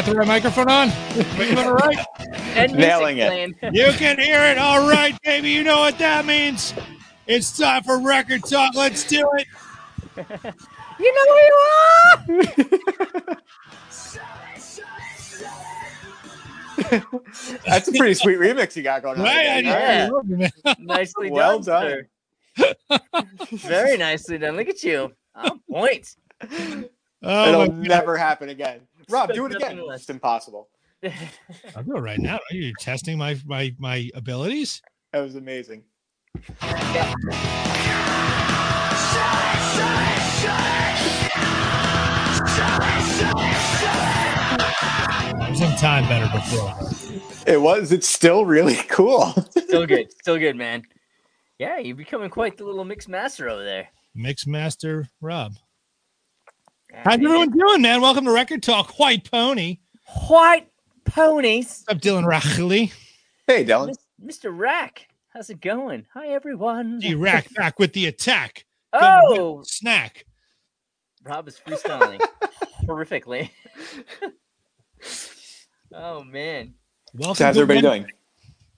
I got the right microphone on. Am right? And Nailing it. You can hear it. All right, baby. You know what that means. It's time for record talk. Let's do it. You know who you are. That's a pretty sweet remix you got going on. Right? I there. Yeah. man. Nicely Well done. sir. Very nicely done. Look at you. On point. Oh, It'll never happen again. Rob, do it again. nothing less. It's impossible. I'll do it right now. Are you testing my my my abilities? That was amazing. I was in time better before. It was. It's still really cool. Still good. Still good, man. Yeah, you're becoming quite the little mixed master over there. Mix Master Rob. Yeah, How's everyone doing, man? Welcome to Record Talk. White Pony. White ponies. What's up, Dylan Rachley? hey, Dylan. Mr. Rack, how's it going? Hi, everyone. D Rack back with the attack. Oh, with Snack. Rob is freestyling horrifically. oh man, Welcome. So how's to everybody doing?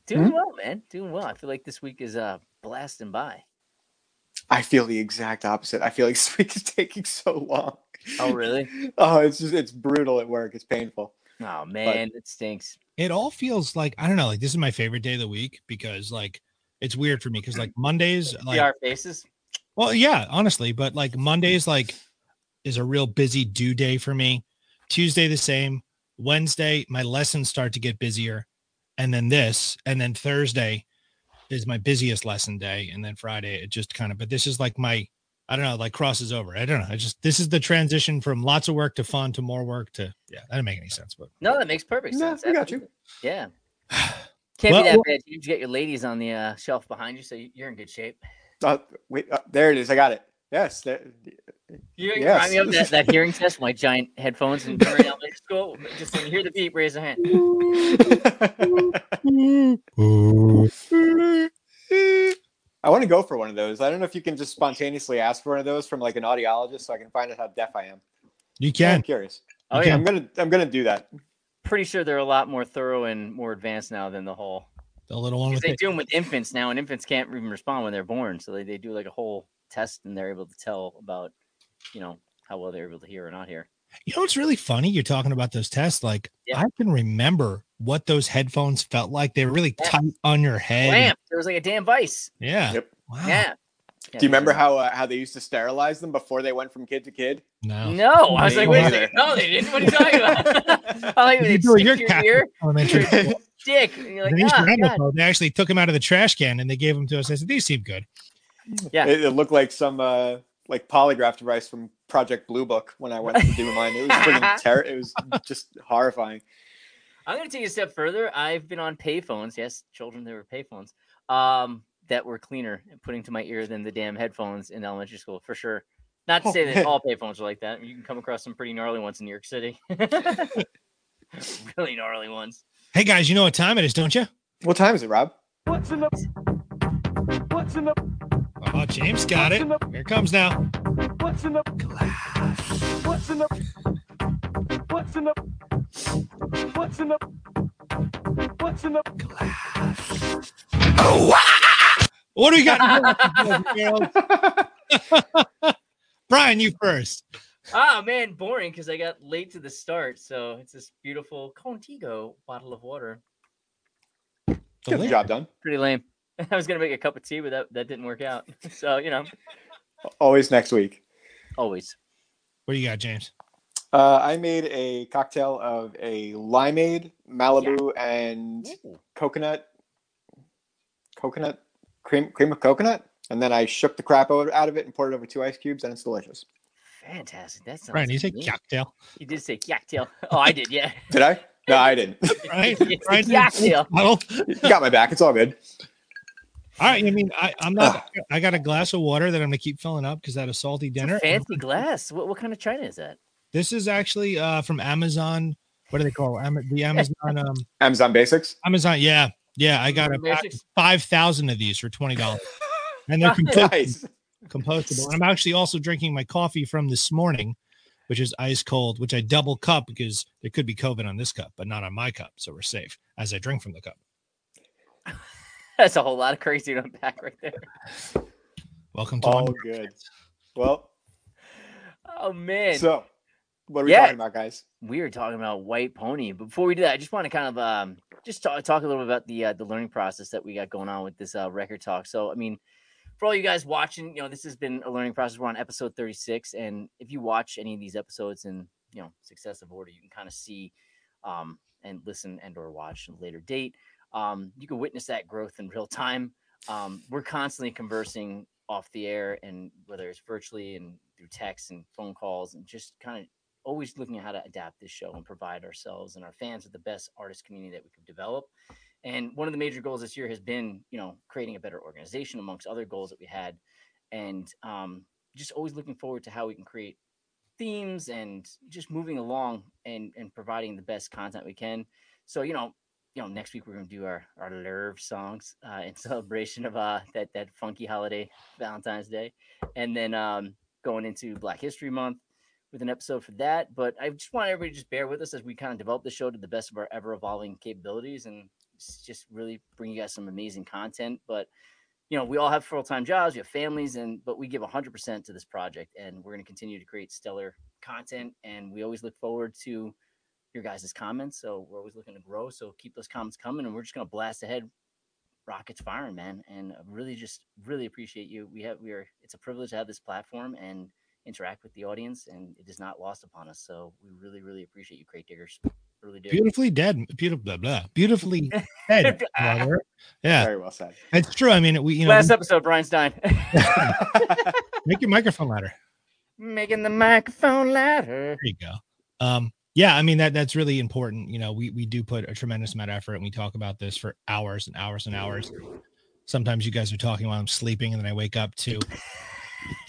doing Hmm? well, man. Doing well. I feel like this week is uh blasting by. I feel the exact opposite. I feel like this week is taking so long. Oh really? Oh, it's just it's brutal at work. It's painful. Oh man, it stinks. It all feels like I don't know. Like this is my favorite day of the week because like it's weird for me because like Mondays, See like our faces. well, yeah, honestly, but like Mondays, like is a real busy due day for me. Tuesday the same. Wednesday, my lessons start to get busier, and then this, and then Thursday is my busiest lesson day, and then Friday it just kind of. But this is like my, I don't know, like crosses over. I don't know. I just this is the transition from lots of work to fun to more work to yeah. That didn't make any sense, but No, that makes perfect No, sense. we got you. Yeah. Can't Well, be that well- bad. You get your ladies on the uh, shelf behind you, so you- you're in good shape. Uh, wait, uh, there it is. I got it. Yes. There, You Yes. remind me of that, that hearing test, my giant headphones in during elementary school. Just when you hear the beep, raise a hand. I want to go for one of those. I don't know if you can just spontaneously ask for one of those from like an audiologist, so I can find out how deaf I am. you can I'm can. curious. Oh Okay. yeah, I'm gonna I'm gonna do that. pretty sure they're a lot more thorough and more advanced now than the whole. The little one with they it. do them with infants now, and infants can't even respond when they're born. So they, they do like a whole test, and they're able to tell about, you know, how well they're able to hear or not hear. You know what's really funny? You're talking about those tests. Like Yeah. I can remember what those headphones felt like. They were really Yeah. tight on your head. Clamp. There was like a damn vice. Yeah. Yep. Wow. Yeah. Do you remember how uh, how they used to sterilize them before they went from kid to kid? No. No, I was Me like, wait a neither. second. No, they didn't. What are you talking about? I like You they do it stick your your ear, Elementary your dick, and you're like, Denise Randall God. told- they actually took them out of the trash can and they gave them to us. I said, these seem good. Yeah. It, it looked like some uh, like polygraph device from Project Blue Book when I went to do mine. It was freaking ter- It was just horrifying. I'm going to take it a step further. I've been on payphones. Yes, children, they were payphones. Um, that were cleaner and putting to my ear than the damn headphones in elementary school for sure. Not to Oh, say that all payphones are like that. You can come across some pretty gnarly ones in New York City. really gnarly ones. Hey guys, you know what time it is, don't you? What time is it, Rob? What's in the What's in the Oh, James got it. Here comes now. What's in the glass? What's in the What's in the What's in the What's in the glass? What do we got? Brian, you first. Ah, man, boring because I got late to the start. So it's this beautiful Contigo bottle of water. Get the job done. Pretty lame. I was going to make a cup of tea, but that, that didn't work out. So, you know, Always next week. always. What do you got, James? Uh, I made a cocktail of a limeade, Malibu, and Ooh. coconut, coconut cream, cream of coconut, and then I shook the crap out out of it and poured it over two ice cubes, and it's delicious. Fantastic. That sounds Brian, you say cocktail. You did say cocktail. Oh, I did, yeah. Did I? No, I didn't. Right? It's Brian a did a cocktail. You got my back. It's all good. All right. I mean, I, I'm not. I got a glass of water that I'm gonna keep filling up because I had a salty dinner. Fancy glass. What, what kind of china is that? This is actually uh, from Amazon. What do they call it? Am- the Amazon? Um, Amazon Basics. Amazon. Yeah, yeah. I got a pack of five thousand of these for twenty dollars, and they're compostable. Nice. compostable. And I'm actually also drinking my coffee from this morning, which is ice cold, which I double cup because there could be COVID on this cup, but not on my cup. So we're safe as I drink from the cup. That's a whole lot of crazy to unpack right there. Welcome to All my- good. Well, Oh man. so what are we Yeah. talking about, guys? we were talking about White Pony. But before we do that, I just want to kind of um, just talk, talk a little bit about the uh, the learning process that we got going on with this uh, record talk. So, I mean, for all you guys watching, you know, this has been a learning process. We're on episode 36, and if you watch any of these episodes in you know successive order, you can kind of see um, and listen and or watch at a later date. Um, you can witness that growth in real time. Um, we're constantly conversing off the air, and whether it's virtually and through text and phone calls, and just kind of always looking at how to adapt this show and provide ourselves and our fans with the best artist community that we could develop. And one of the major goals this year has been, you know, creating a better organization amongst other goals that we had, and um, just always looking forward to how we can create themes and just moving along and and providing the best content we can. So you know, you know, next week we're gonna do our our Lerv songs uh, in celebration of uh that that funky holiday Valentine's Day, and then um going into Black History Month with an episode for that. But I just want everybody to just bear with us as we kind of develop the show to the best of our ever evolving capabilities and just really bring you guys some amazing content. But you know, we all have full time jobs, we have families, and but we give 100% to this project, and we're going to continue to create stellar content. And we always look forward to your guys' comments. So we're always looking to grow. So keep those comments coming, and we're just going to blast ahead. Rockets firing, man, and really just really appreciate you. We have we are. It's a privilege to have this platform and interact with the audience, and it is not lost upon us. So we really, really appreciate you, Crate Diggers. Really do. beautifully dead, beautiful, blah, blah, beautifully dead. brother. Yeah, Very well said. it's true. I mean, we, you know, Last we- episode, Brian Stein. make your microphone louder. Making the microphone louder. There you go. Um, yeah, I mean that that's really important. You know, we we do put a tremendous amount of effort, and we talk about this for hours and hours and hours. Sometimes you guys are talking while I'm sleeping, and then I wake up to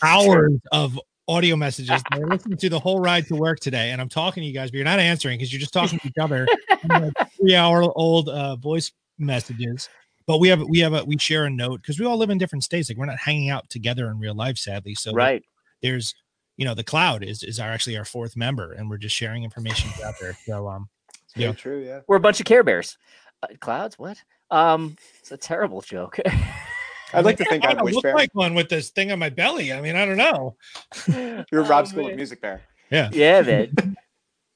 hours of audio messages. I listened to the whole ride to work today, and I'm talking to you guys, but you're not answering because you're just talking to each other. Three hour old uh, voice messages. But we have we have a we share a note because we all live in different states. Like we're not hanging out together in real life, sadly. So Right. there's you know the cloud is is our actually our fourth member and we're just sharing information out there so um It's very Yeah. true. Yeah. We're a bunch of Care Bears. Uh, clouds? What? Um, it's a terrible joke. I'd like to think I I'm Wish look Bear. like one with this thing on my belly i mean i don't know You're Oh, Rob School of. Music Bear. Yeah, Yeah, man.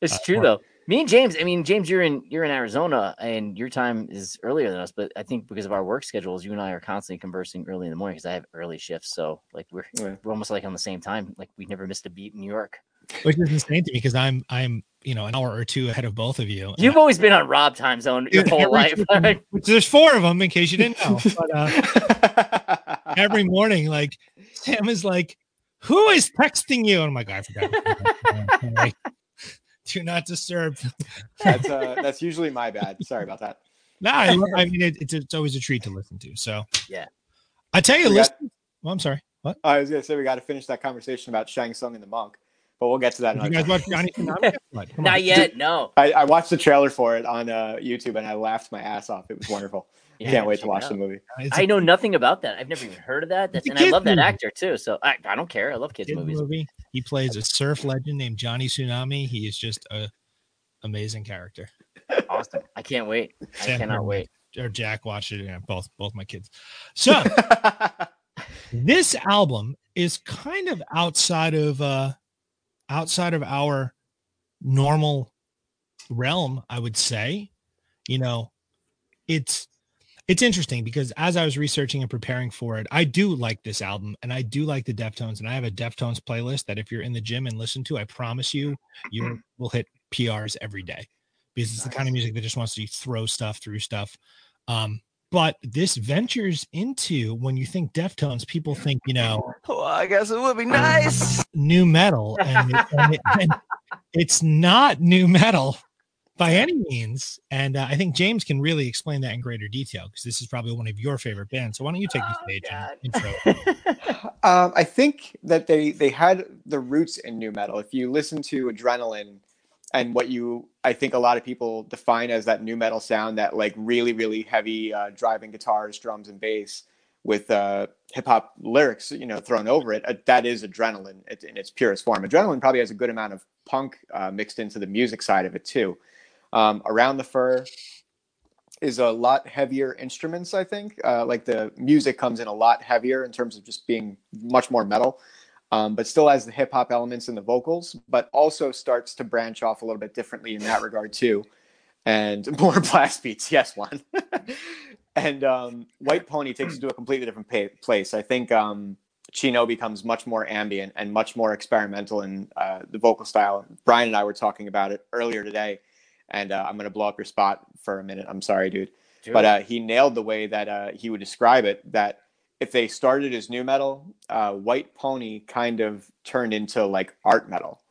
It's Uh, true though. Me and James, I mean, James, you're in you're in Arizona and your time is earlier than us, but I think because of our work schedules, you and I are constantly conversing early in the morning because I have early shifts. So like we're Yeah. we're almost like on the same time. Like we never missed a beat in New York. which is insane to me because i'm i'm you know an hour or two ahead of both of you You've always been on Rob time zone your Dude, whole life. freaking- which there's four of them in case you didn't know but uh every morning like sam is like who is texting you and i'm like i forgot sorry. Do not disturb that's uh, that's usually my bad. Sorry about that. no i, I mean it, it's, it's always a treat to listen to so Yeah. i tell you We got- listen well i'm sorry what I was gonna say we got to finish that conversation about Shang Tsung and the monk, but we'll get to that. You guys time. watch Johnny Tsunami? Come on. Not yet, no. I, I watched the trailer for it on uh, YouTube and I laughed my ass off. It was wonderful. Yeah, Can't wait to watch the movie. I know nothing about that. I've never even heard of that. That's, and I kid's love that actor too. So I, I don't care. I love kids kid's movies. movie. He plays a surf legend named Johnny Tsunami. He is just a amazing character. Awesome. I can't wait. I Sam cannot wait. Or Jack watched it. Yeah, both both my kids. So this album is kind of outside of uh outside of our normal realm, I would say. You know, it's it's interesting because as I was researching and preparing for it, I do like this album and I do like the Deftones and I have a Deftones playlist that if you're in the gym and listen to, I promise you you will hit PRs every day because it's the kind of music that just wants to throw stuff through stuff. Um but this ventures into when you think Deftones, people think, you know, Well, I guess it would be nice. new metal and, it- and it- and it's not new metal by any means and uh, i think james can really explain that in greater detail because this is probably one of your favorite bands so why don't you take the Oh, stage and intro um, I think that they they had the roots in new metal. If you listen to Adrenaline and what you I think a lot of people define as that new metal sound, that like really really heavy uh, driving guitars, drums, and bass with uh, hip hop lyrics, you know, thrown over it, uh, that is adrenaline in its purest form. Adrenaline probably has a good amount of punk uh, mixed into the music side of it too. Um, Around the Fur is a lot heavier instruments, I think. Uh, like the music comes in a lot heavier in terms of just being much more metal, um, but still has the hip hop elements in the vocals, but also starts to branch off a little bit differently in that regard too. And more blast beats, yes, one. and um, White Pony takes it to a completely different place. I think um, Chino becomes much more ambient and much more experimental in uh, the vocal style. Brian and I were talking about it earlier today, and uh, I'm going to blow up your spot for a minute. I'm sorry, dude. Do But uh, he nailed the way that uh, he would describe it. That if they started as new metal, uh, White Pony kind of turned into like art metal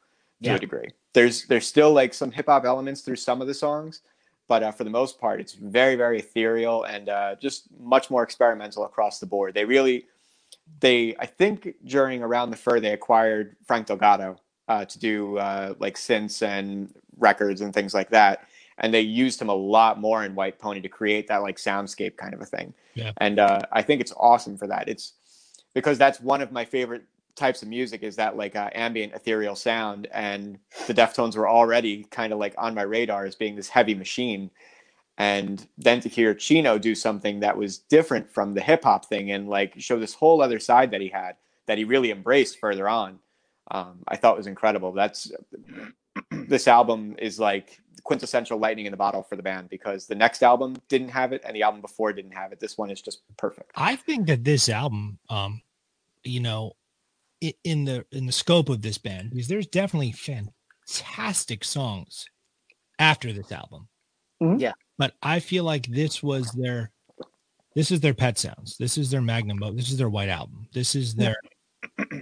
to Yeah. a degree. There's there's still like some hip hop elements through some of the songs, but uh, for the most part, it's very very ethereal and uh, just much more experimental across the board. They really, they I think during around the fur they acquired Frank Delgado uh, to do uh, like synths and records and things like that, and they used him a lot more in White Pony to create that like soundscape kind of a thing. Yeah. and uh, I think it's awesome for that. It's because that's one of my favorite types of music is that like uh, ambient ethereal sound and the deftones were already kind of like on my radar as being this heavy machine and then to hear chino do something that was different from the hip-hop thing and like show this whole other side that he had that he really embraced further on um, i thought was incredible that's this album is like quintessential lightning in the bottle for the band because the next album didn't have it and the album before didn't have it this one is just perfect I think that this album, um, you know, in the in the scope of this band, because there's definitely fantastic songs after this album. Mhm. Yeah. But I feel like this was their this is their pet sounds. This is their magnum. o- This is their white album. This is their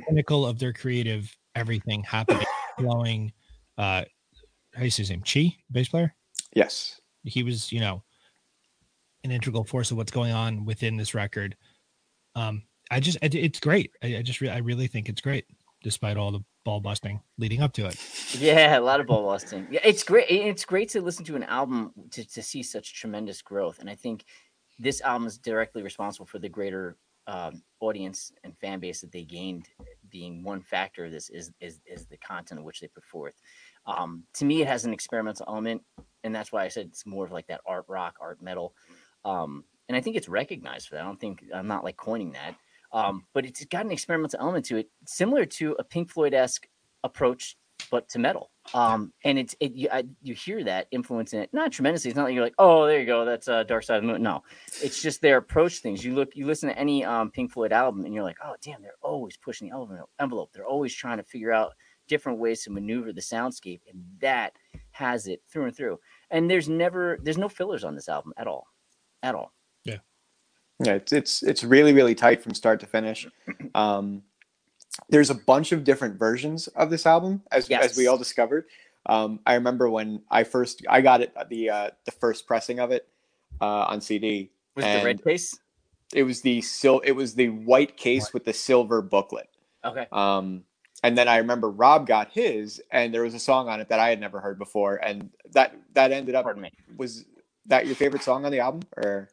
pinnacle of their creative everything happening, flowing. Uh, how do you say his name? Chi, bass player yes he was you know an integral force of what's going on within this record um i just it- it's great i, I just re- i really think it's great despite all the ball busting leading up to it Yeah, a lot of ball busting. Yeah, it's great. It's great to listen to an album to, to see such tremendous growth. And I think this album is directly responsible for the greater um, audience and fan base that they gained. Being one factor of this is is is the content of which they put forth. Um, to me, it has an experimental element, and that's why I said it's more of like that art rock, art metal. Um, and I think it's recognized for that. I don't think I'm not like coining that. Um, but it's got an experimental element to it, similar to a Pink Floyd esque approach, but to metal. Um, and it's it you, I, you hear that influence in it, not tremendously. It's not like you're like, oh, there you go, that's uh, Dark Side of the Moon. No, it's just their approach things. You look, you listen to any um, Pink Floyd album, and you're like, oh, damn, they're always pushing the envelope. envelope. They're always trying to figure out different ways to maneuver the soundscape, and that has it through and through. And there's never, there's no fillers on this album at all, at all. Yeah, yeah, it's it's it's really really tight from start to finish. Um, there's a bunch of different versions of this album, as as we all discovered. Um, I remember when I first I got it the uh, the first pressing of it uh, on CD. Was the red case? It was the sil- It was the white case with the silver booklet. Okay. Um, and then I remember Rob got his, and there was a song on it that I had never heard before, and that that ended up me. was that your favorite song on the album, or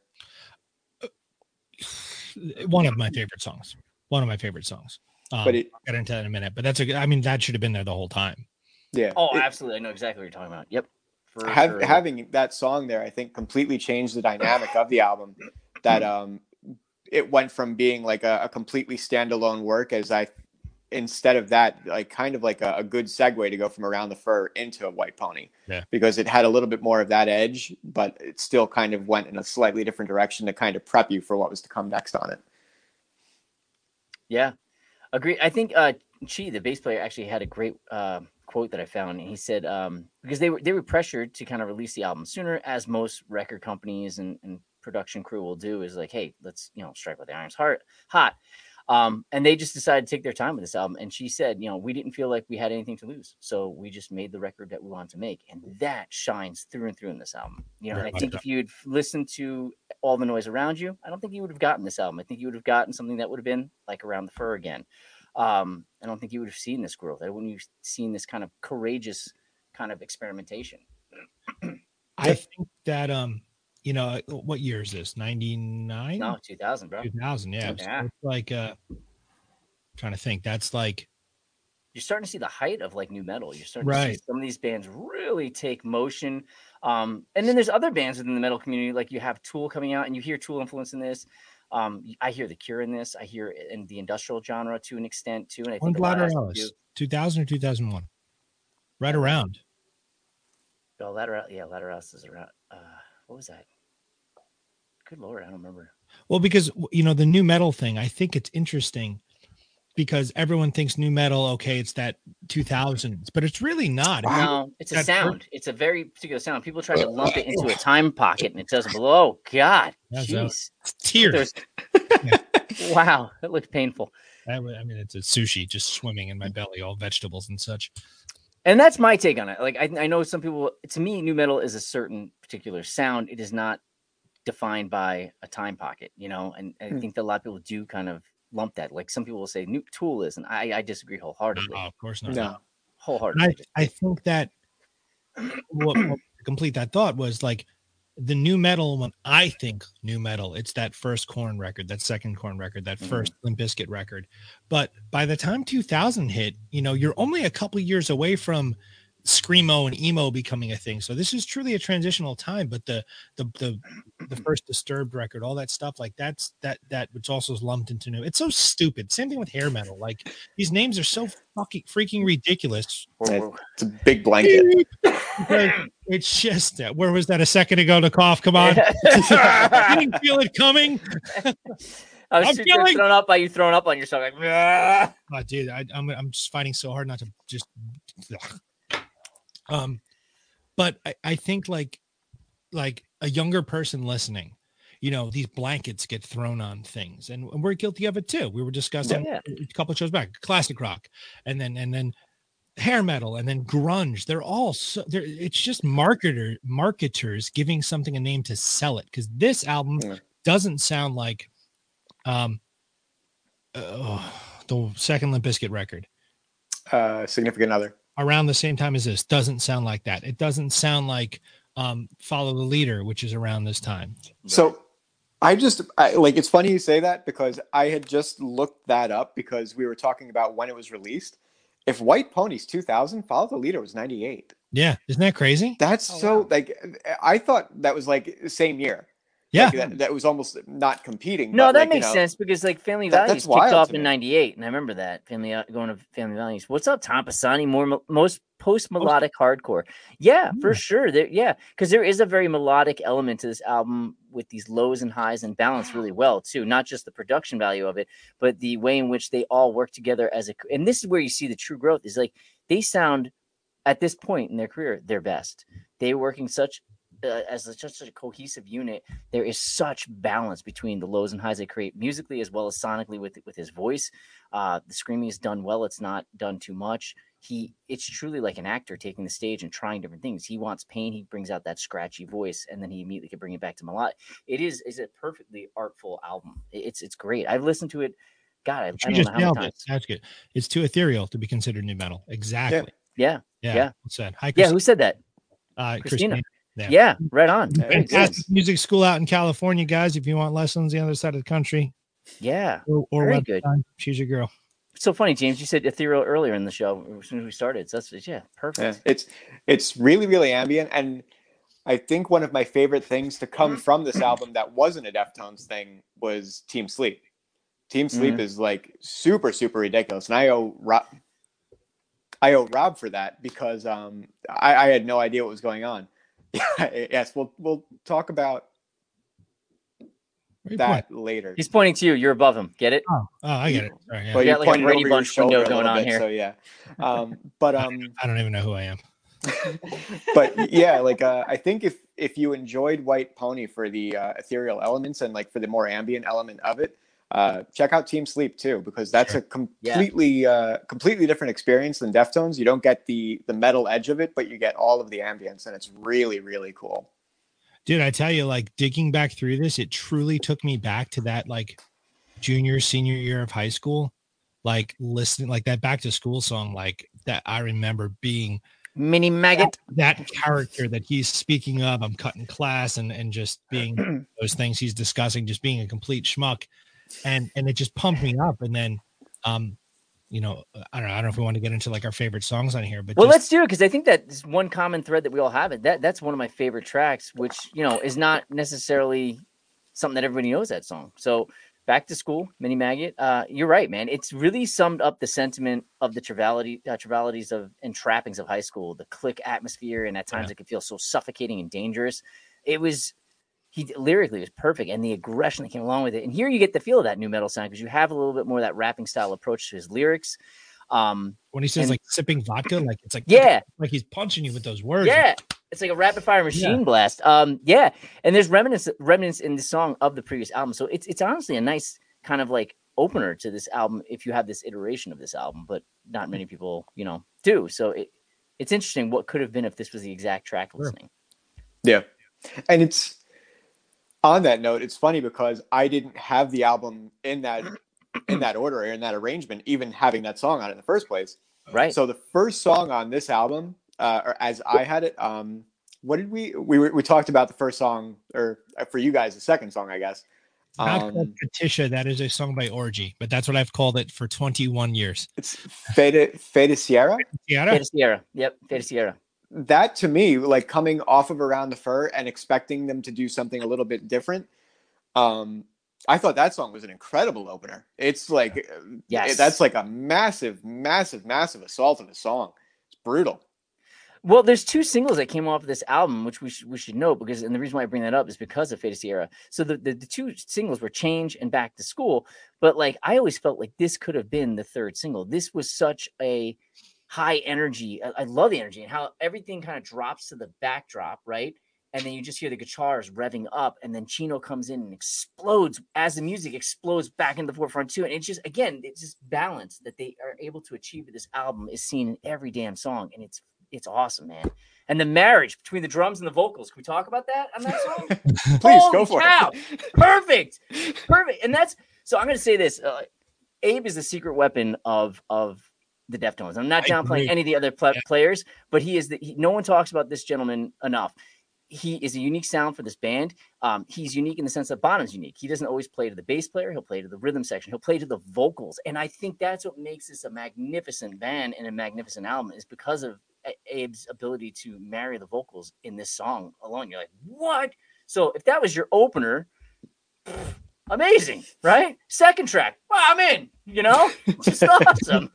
one of my favorite songs one of my favorite songs um, but it I'll get into that in a minute but that's a good i mean that should have been there the whole time yeah Oh, it- absolutely. I know exactly what you're talking about. Yep. For have, sure. having that song there, I think, completely changed the dynamic of the album. That um, it went from being like a, a completely standalone work as I, instead of that, like kind of like a, a good segue to go from Around the Fur into a White Pony. Yeah. Because it had a little bit more of that edge, but it still kind of went in a slightly different direction to kind of prep you for what was to come next on it. Yeah, agree. I think uh, Chi, the bass player, actually had a great uh, quote that I found. He said um, because they were they were pressured to kind of release the album sooner, as most record companies and, and production crew will do. Is like, hey, let's you know strike with the iron's heart hot. Um, and they just decided to take their time with this album. And she said, you know, we didn't feel like we had anything to lose, so we just made the record that we wanted to make, and that shines through and through in this album. You know, Very and I think if you'd listened to all the noise around you, I don't think you would have gotten this album. I think you would have gotten something that would have been like around the fur again. Um, I don't think you would have seen this growth. I wouldn't have seen this kind of courageous kind of experimentation. I think that um you know, uh, what year is this? 99? No, 2000, bro. 2000. Yeah. So Yeah. it's like, uh, trying to think. That's like, You're starting to see the height of like new metal. You're starting to see some of these bands really take motion. Um, and then there's other bands within the metal community, like you have Tool coming out, and you hear Tool influence in this. Um, I hear the Cure in this. I hear in the industrial genre to an extent too. And I think a lot has to 2000 or 2001? Right around. Oh, Ladder, yeah, Lateralus is around. Uh, what was that? Good lord, I don't remember. Well, because you know the new metal thing, I think it's interesting because everyone thinks new metal, okay, it's that 2000s, but it's really not. If No, it's a That per- sound. It's a very particular sound. People try to uh, lump it into a time pocket, and it doesn't. Oh God, That's jeez, tears. There's- wow, that looked painful. I, w- I mean, it's a sushi just swimming in my belly, all vegetables and such. And that's my take on it. Like I, I know some people. To me, new metal is a certain particular sound. It is not defined by a time pocket. You know, and I Hmm. think that a lot of people do kind of lump that. Like some people will say new Tool is, and I, I disagree wholeheartedly. Oh, of course not. No. And Wholeheartedly. I, I think that what, what to complete that thought was like the new metal when I think new metal, it's that first Korn record, that second Korn record, that Mhm. first Limp Bizkit record. But by the time 2000 hit, you know, you're only a couple years away from screamo and emo becoming a thing. So this is truly a transitional time. But the the the the first disturbed record, all that stuff, like that's that that which also is lumped into new. It's so stupid. Same thing with hair metal. Like these names are so fucking freaking ridiculous. It's a big blanket. It's just that. Where was that a second ago? The cough. Come on. you didn't feel it coming. I was I'm feeling- thrown up by you throwing up on yourself. Like, "Ah." Oh, dude, I, I'm I'm just fighting so hard not to just. Um, but I, I think like like a younger person listening, you know, these blankets get thrown on things, and, and we're guilty of it too. We were discussing Yeah. a couple of shows back, classic rock, and then and then hair metal, and then grunge. They're all so. They're, it's just marketer marketers giving something a name to sell it because this album Yeah. doesn't sound like um uh, the second Limp Bizkit record Uh, significant other. Around the same time as this doesn't sound like that. It doesn't sound like um Follow the Leader, which is around this time. So I just I, like it's funny you say that because I had just looked that up because we were talking about when it was released. If White Ponies 2000, Follow the Leader was 98. Yeah, isn't that crazy? That's Oh, so wow. like I thought that was like the same year. Yeah. Like, that, that was almost not competing. No, but, that like, you makes know, sense because like Family That- Values that's kicked off in '98, and I remember that Family uh, going to Family Values. What's up, Tom Pisani? More most post melodic hardcore. Yeah, for sure. There, yeah, because there is a very melodic element to this album with these lows and highs and balanced really well too. Not just the production value of it, but the way in which they all work together as a. And this is where you see the true growth. Is like they sound at this point in their career their best. They were working such. Uh, as a, such a cohesive unit, there is such balance between the lows and highs they create musically as well as sonically with with his voice. Uh, the screaming is done well; it's not done too much. He, it's truly like an actor taking the stage and trying different things. He wants pain, he brings out that scratchy voice, and then he immediately can bring it back to melodic. It is is a perfectly artful album. It's it's great. I've listened to it. God, I, I You don't just know how many nailed it. That's good. It's too ethereal to be considered new metal. Exactly. Yeah, Yeah. Yeah. What's that? Hi, yeah. Who said that? uh, Christina. Christina. Yeah. Yeah, right on. Yeah, Very good. Fantastic music school out in California, guys. If you want lessons the other side of the country Yeah, or, or Very web good. design, she's your girl. it's so funny, James. You said ethereal earlier in the show as soon as we started. So that's yeah, Yeah, perfect. it's it's really really ambient, and I think one of my favorite things to come from this album that wasn't a Deftones thing was Team Sleep. Team Sleep is like super super ridiculous, and I owe Rob, I owe Rob for that because um I, I had no idea what was going on. yes, we'll we'll talk about Where you that later. He's pointing to you. You're above him. Get it? Oh, oh, I get it. Sorry, yeah. Well, You you got like a Brady over your Bunch shoulder window going on bit, here. So yeah, um, but um, I don't even know who I am. but yeah, like uh, I think if if you enjoyed White Pony for the uh, ethereal elements and like for the more ambient element of it, uh, check out Team Sleep too because that's a completely uh, completely different experience than Deftones. You don't get the the metal edge of it, but you get all of the ambience, and it's really really cool. Dude, I tell you, like digging back through this, it truly took me back to that like junior, senior year of high school. Like listening, like that back to school song, like that I remember being Mini maggot. that character that he's speaking of, I'm cutting class and and just being those things he's discussing, just being a complete schmuck, and and it just pumped me up. And then, um, you know, I don't know, I don't know if we want to get into like our favorite songs on here, but Well, just- let's do it because I think that is one common thread that we all have. It that that's one of my favorite tracks, which you know is not necessarily something that everybody knows that song. So back to school, mini maggot. Uh, you're right, man. It's really summed up the sentiment of the triviality, uh, trivialities of and trappings of high school, the click atmosphere, and at times Yeah. it could feel so suffocating and dangerous. It was. He lyrically was perfect, and the aggression that came along with it. And here you get the feel of that new metal sound because you have a little bit more of that rapping style approach to his lyrics. Um, when he says and- like sipping vodka, like it's like yeah, like he's punching you with those words. Yeah, it's like a rapid fire machine blast. Um, yeah, and there's remnants remnants in the song of the previous album, so it's it's honestly a nice kind of like opener to this album if you have this iteration of this album, but not many people you know do. So it it's interesting what could have been if this was the exact track listening. Yeah. And it's on that note, it's funny because I didn't have the album in that in that order or in that arrangement, even having that song on it in the first place. Right. So the first song on this album, uh, or as I had it, um, what did we we were, we talked about the first song, or uh, for you guys, the second song, I guess. Not Um, called Katisha, that is a song by Orgy, but that's what I've called it for 21 years. it's Fade Fade Sierra. Sierra? Feiticeira. Yep. Feiticeira. That to me, like coming off of Around the Fur and expecting them to do something a little bit different, um, I thought that song was an incredible opener. It's like, uh, Yes. that's like a massive, massive, massive assault of a song. It's brutal. Well, there's two singles that came off of this album, which we should we should know because, and the reason why I bring that up is because of Feiticeira. So the, the the two singles were "Change" and "Back to School," but like I always felt like this could have been the third single. This was such a high energy. I, I love the energy and how everything kind of drops to the backdrop, right? And then you just hear the guitars revving up, and then Chino comes in and explodes as the music explodes back in the forefront too. And it's just again, it's just balance that they are able to achieve with this album is seen in every damn song, and it's it's awesome, man. And the marriage between the drums and the vocals. Can we talk about that on that song? Please Holy go for cow. it. Perfect. Perfect. And that's so I'm going to say this. Uh, Abe is the secret weapon of of the Deftones. I'm not downplaying any of the other pla- Yeah. players, but he is the he, no one talks about this gentleman enough. He is a unique sound for this band. Um, he's unique in the sense that Bonham's unique. He doesn't always play to the bass player. He'll play to the rhythm section. He'll play to the vocals, and I think that's what makes this a magnificent band and a magnificent album is because of Abe's ability to marry the vocals in this song alone. You're like, what? So if that was your opener, amazing, right? Second track, well, I'm in. You know, just awesome.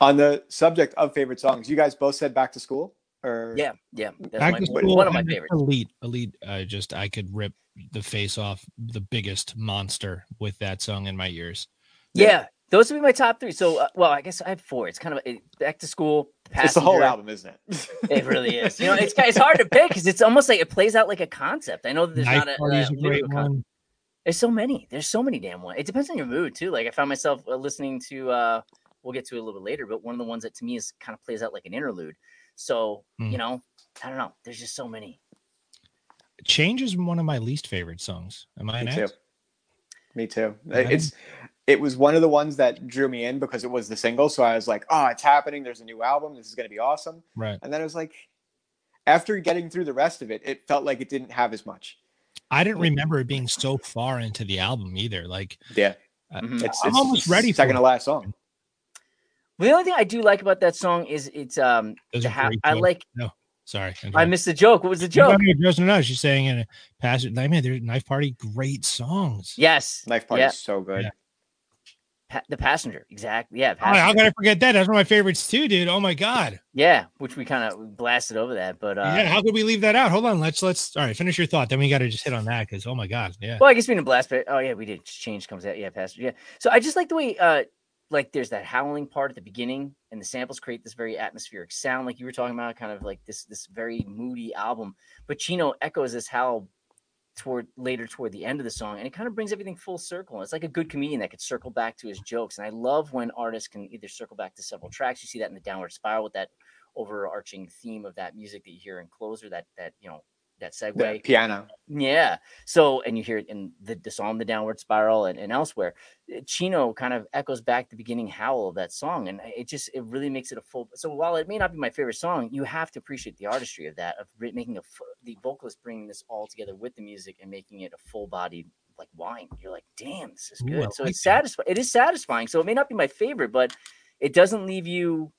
On the subject of favorite songs, you guys both said Back to School? Or Yeah, yeah. Back my, to one of my and favorites. Elite, elite. I just I could rip the face off the biggest monster with that song in my ears. Yeah, those would be my top three. So, uh, well, I guess I have four. It's kind of it, back to school. It's the whole album, isn't it? It really is. You know, it's it's hard to pick because it's almost like it plays out like a concept. I know that there's Knife not a, Party a a great lyrical con- one. There's so many. There's so many damn ones. It depends on your mood too. Like I found myself uh, listening to. uh We'll get to it a little bit later, but one of the ones that to me is kind of plays out like an interlude. So Hmm. you know, I don't know. There's just so many. Change is one of my least favorite songs. Am I Me an too. Me too. Yeah. It's it was one of the ones that drew me in because it was the single. So I was like, oh, it's happening. There's a new album. This is gonna be awesome. Right. And then it was like, after getting through the rest of it, it felt like it didn't have as much. I didn't remember it being so far into the album either. Like Yeah, uh, it's, I'm it's almost ready for Second it. to last song. Well, the only thing I do like about that song is it's um Those the ha- I like. No, sorry. I missed the joke. What was the joke? no, no, no, She's saying in a passage, like, man, there's Knife Party, great songs. Yes, Knife Party Yeah. is so good. Yeah. pa- the passenger. Exactly. Yeah, Oh, how passenger. could I forget that? That's one of my favorites too, dude. Oh my god. yeah, which we kind of blasted over that, but uh, yeah, how could we leave that out? Hold on, let's let's all right, finish your thought. Then we got to just hit on that because oh my god, yeah. Well, I guess we didn't blast, but oh yeah, we did. Change comes out. Yeah, pastor. Yeah. So I just like the way uh like there's that howling part at the beginning and the samples create this very atmospheric sound like you were talking about kind of like this this very moody album. But chino echoes this howl toward later toward the end of the song and it kind of brings everything full circle. It's like a good comedian that could circle back to his jokes and i love when artists can either circle back to several tracks. You see that in the downward spiral with that overarching theme of that music that you hear in closer that that you know that segue. The piano. Yeah. So, and you hear it in the, the song, The Downward Spiral, and, and elsewhere. Chino kind of echoes back the beginning howl of that song. And it just, it really makes it a full. So, while it may not be my favorite song, you have to appreciate the artistry of that, of making a, the vocalist bringing this all together with the music and making it a full bodied like wine. You're like, damn, this is good. I so, like it's satisfying. It is satisfying. So, it may not be my favorite, but it doesn't leave you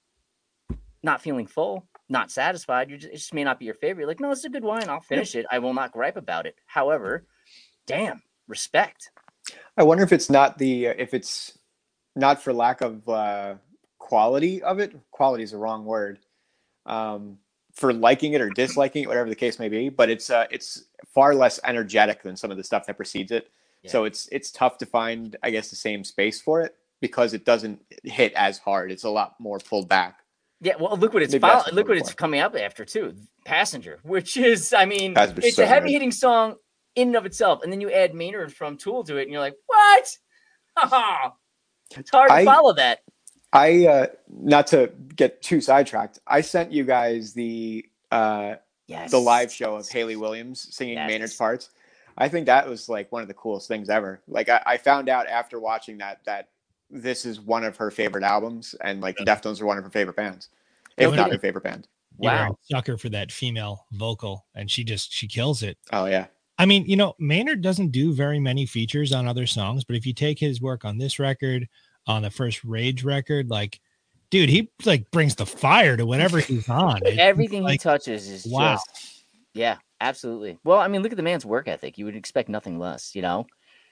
not feeling full, not satisfied. You just, it just may not be your favorite. You're like, no, it's a good wine. I'll finish it. I will not gripe about it. However, damn, respect. I wonder if it's not the if it's not for lack of uh, quality of it. Quality is the wrong word. Um, for liking it or disliking it, whatever the case may be, but it's uh, it's far less energetic than some of the stuff that precedes it. So it's it's tough to find, I guess, the same space for it because it doesn't hit as hard. It's a lot more pulled back. Yeah, well, look what it's follow- look what it's coming up after too. Passenger, which is, I mean, it's so a heavy hitting song in and of itself, and then you add Maynard from Tool to it, and you're like, what? It's hard to I- follow that. I uh, not to get too sidetracked. I sent you guys the uh, Yes, the live show of Hayley Williams singing Yes. Maynard's parts. I think that was like one of the coolest things ever. Like I, I found out after watching that that this is one of her favorite albums, and like the Deftones are one of her favorite bands, if not her favorite band. Wow. sucker for that female vocal, and she just she kills it. Oh yeah, I mean, you know, Maynard doesn't do very many features on other songs, but if you take his work on this record, on the first Rage record, like, dude, he like brings the fire to whatever he's on. It's Everything he touches is wow. just, yeah, absolutely. Well, I mean, look at the man's work ethic. You would expect nothing less, you know.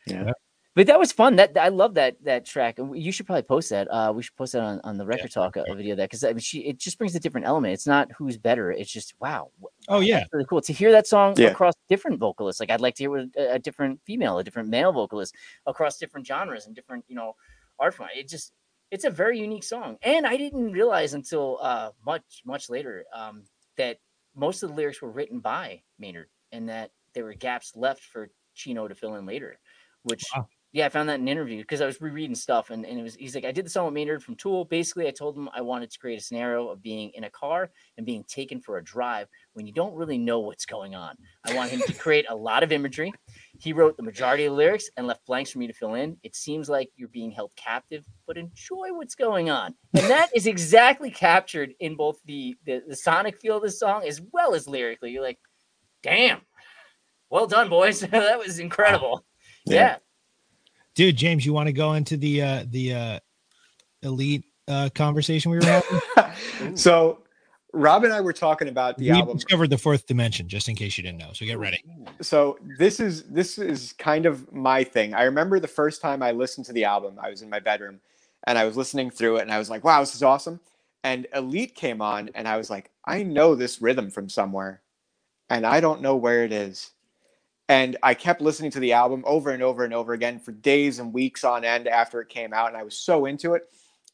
yeah. But that was fun. That I love that that track. And you should probably post that. Uh, we should post that on, on the record talk uh, video that because I mean, she it just brings a different element. It's not who's better. It's just wow. Oh, yeah. that's really cool to hear that song Yeah. across different vocalists. Like I'd like to hear with a, a different female, a different male vocalist across different genres and different you know art form. It just it's a very unique song, and I didn't realize until uh, much much later um, that most of the lyrics were written by Maynard, and that there were gaps left for Chino to fill in later, which Wow. Yeah, I found that in an interview because I was rereading stuff and, and it was he's like, I did the song with Maynard from Tool. Basically, I told him I wanted to create a scenario of being in a car and being taken for a drive when you don't really know what's going on. I want him to create a lot of imagery. He wrote the majority of the lyrics and left blanks for me to fill in. It seems like you're being held captive, but enjoy what's going on. And that is exactly captured in both the, the the sonic feel of the song as well as lyrically. You're like, damn, well done, boys. that was incredible. Yeah. yeah. Dude, James, you want to go into the uh the uh elite uh conversation we were having? so Rob and I were talking about the we album. discovered the fourth dimension, just in case you didn't know. So get ready. so this is this is kind of my thing. I remember the first time I listened to the album, I was in my bedroom and I was listening through it and I was like, wow, this is awesome. And Elite came on and I was like, I know this rhythm from somewhere and I don't know where it is. And I kept listening to the album over and over and over again for days and weeks on end after it came out and I was so into it.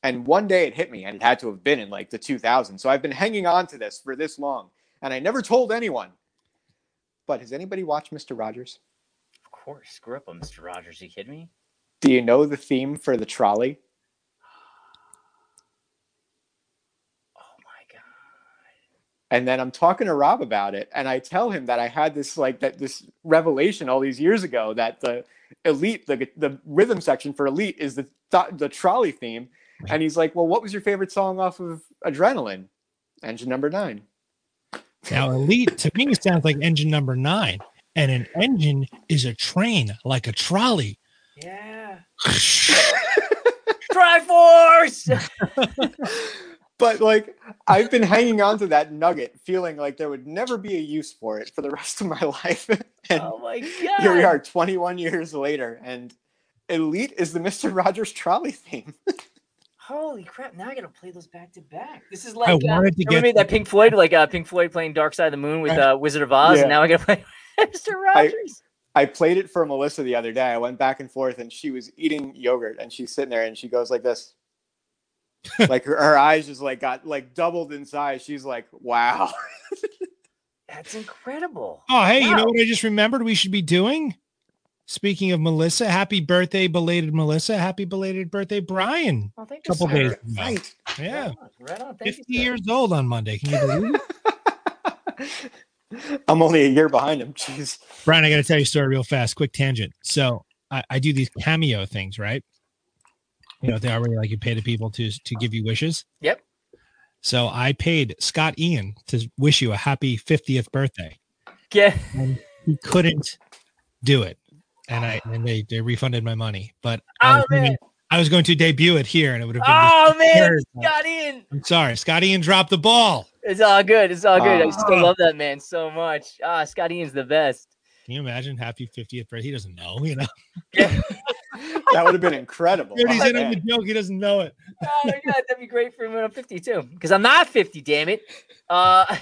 And one day it hit me and it had to have been in like the 2000s. So I've been hanging on to this for this long and I never told anyone. But has anybody watched Mr. Rogers? Of course. Screw up on Mr. Rogers. you kidding me? Do you know the theme for the trolley? Oh my god. And then I'm talking to Rob about it, and I tell him that I had this like that this revelation all these years ago that the elite the the rhythm section for elite is the th- the trolley theme, and he's like, "Well, what was your favorite song off of Adrenaline?" Engine number nine. Now, elite to me sounds like engine number nine, and an engine is a train, like a trolley. Yeah. Triforce! But like I've been hanging on to that nugget, feeling like there would never be a use for it for the rest of my life. and oh my god. here we are 21 years later and elite is the mr rogers trolley theme Holy crap! Now I gotta play those back to back. This is I like uh, wanted to remember get that Pink Floyd, like uh, Pink Floyd playing Dark Side of the Moon with uh, Wizard of Oz, Yeah. and now I gotta play Mr. Rogers. i played it for melissa the other day i went back and forth and she was eating yogurt and she's sitting there and she goes like this like her, her eyes just like got like doubled in size she's like wow That's incredible. Oh, hey, you know what I just remembered we should be doing? Speaking of Melissa, happy birthday, belated Melissa. Happy belated birthday, Brian. Oh, thank Couple you, sir. days ago. right Yeah, Right on. Right on. Thank 50 you, years old on Monday. Can you believe it? I'm only a year behind him. Jeez. Brian, I got to tell you a story real fast. Quick tangent. So I, I do these cameo things, right? You know, they already like you pay the people to to give you wishes. Yep. So I paid Scott Ian to wish you a happy 50th birthday. Yeah. And he couldn't do it. And I and they they refunded my money. But I Oh was, man. going, I was going to debut it here and it would have been Oh man. Scott Ian. I'm sorry. Scott Ian dropped the ball. It's all good. It's all good. I still Ah. love that man so much. Ah, Scott Ian's the best. Can you imagine happy 50th birthday? He doesn't know, you know. That would have been incredible. Dude, he's Oh, in on the joke. He doesn't know it. Oh my god, that'd be great for him when I'm 52. Because I'm not 50, damn it. Uh,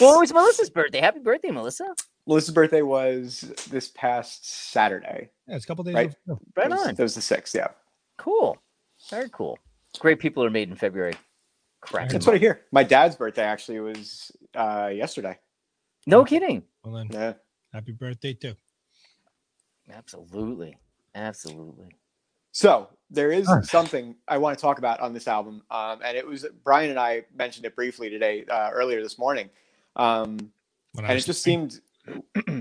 well, it was Melissa's birthday. Happy birthday, Melissa. Melissa's birthday was this past Saturday. Yeah, it's a couple days. Right. before. Right was, on. It was the sixth. Yeah, Cool. Very cool. Great people are made in February. Correct. that's what I hear. My dad's birthday actually was uh, yesterday. No kidding. Well then, Yeah. happy birthday too. Absolutely. Absolutely. So there is something I want to talk about on this album, um, and it was Brian and I mentioned it briefly today, uh, earlier this morning, um, When and it just sleeping. seemed.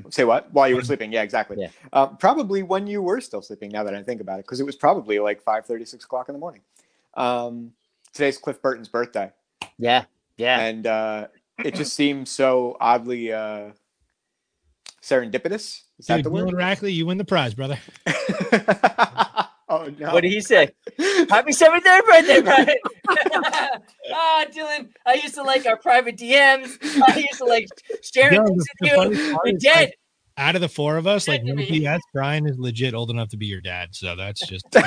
say what? While you were sleeping? Yeah, exactly. Yeah. Um, probably when you were still sleeping. Now that I think about it, because it was probably like five thirty, six o'clock in the morning. Um, today's Cliff Burton's birthday, Yeah. Yeah. and uh, it just seems so oddly uh, serendipitous. Is that Dude, the word? Dylan Rackley, you win the prize, brother. oh no! What did he say? Happy 73rd birthday, Brian. Ah, Dylan, I used to like our private DMs. I used to like sharing Yo, things with you. part You're like. Out of the four of us, like Dead to no. BS, Brian is legit old enough to be your dad. So that's just but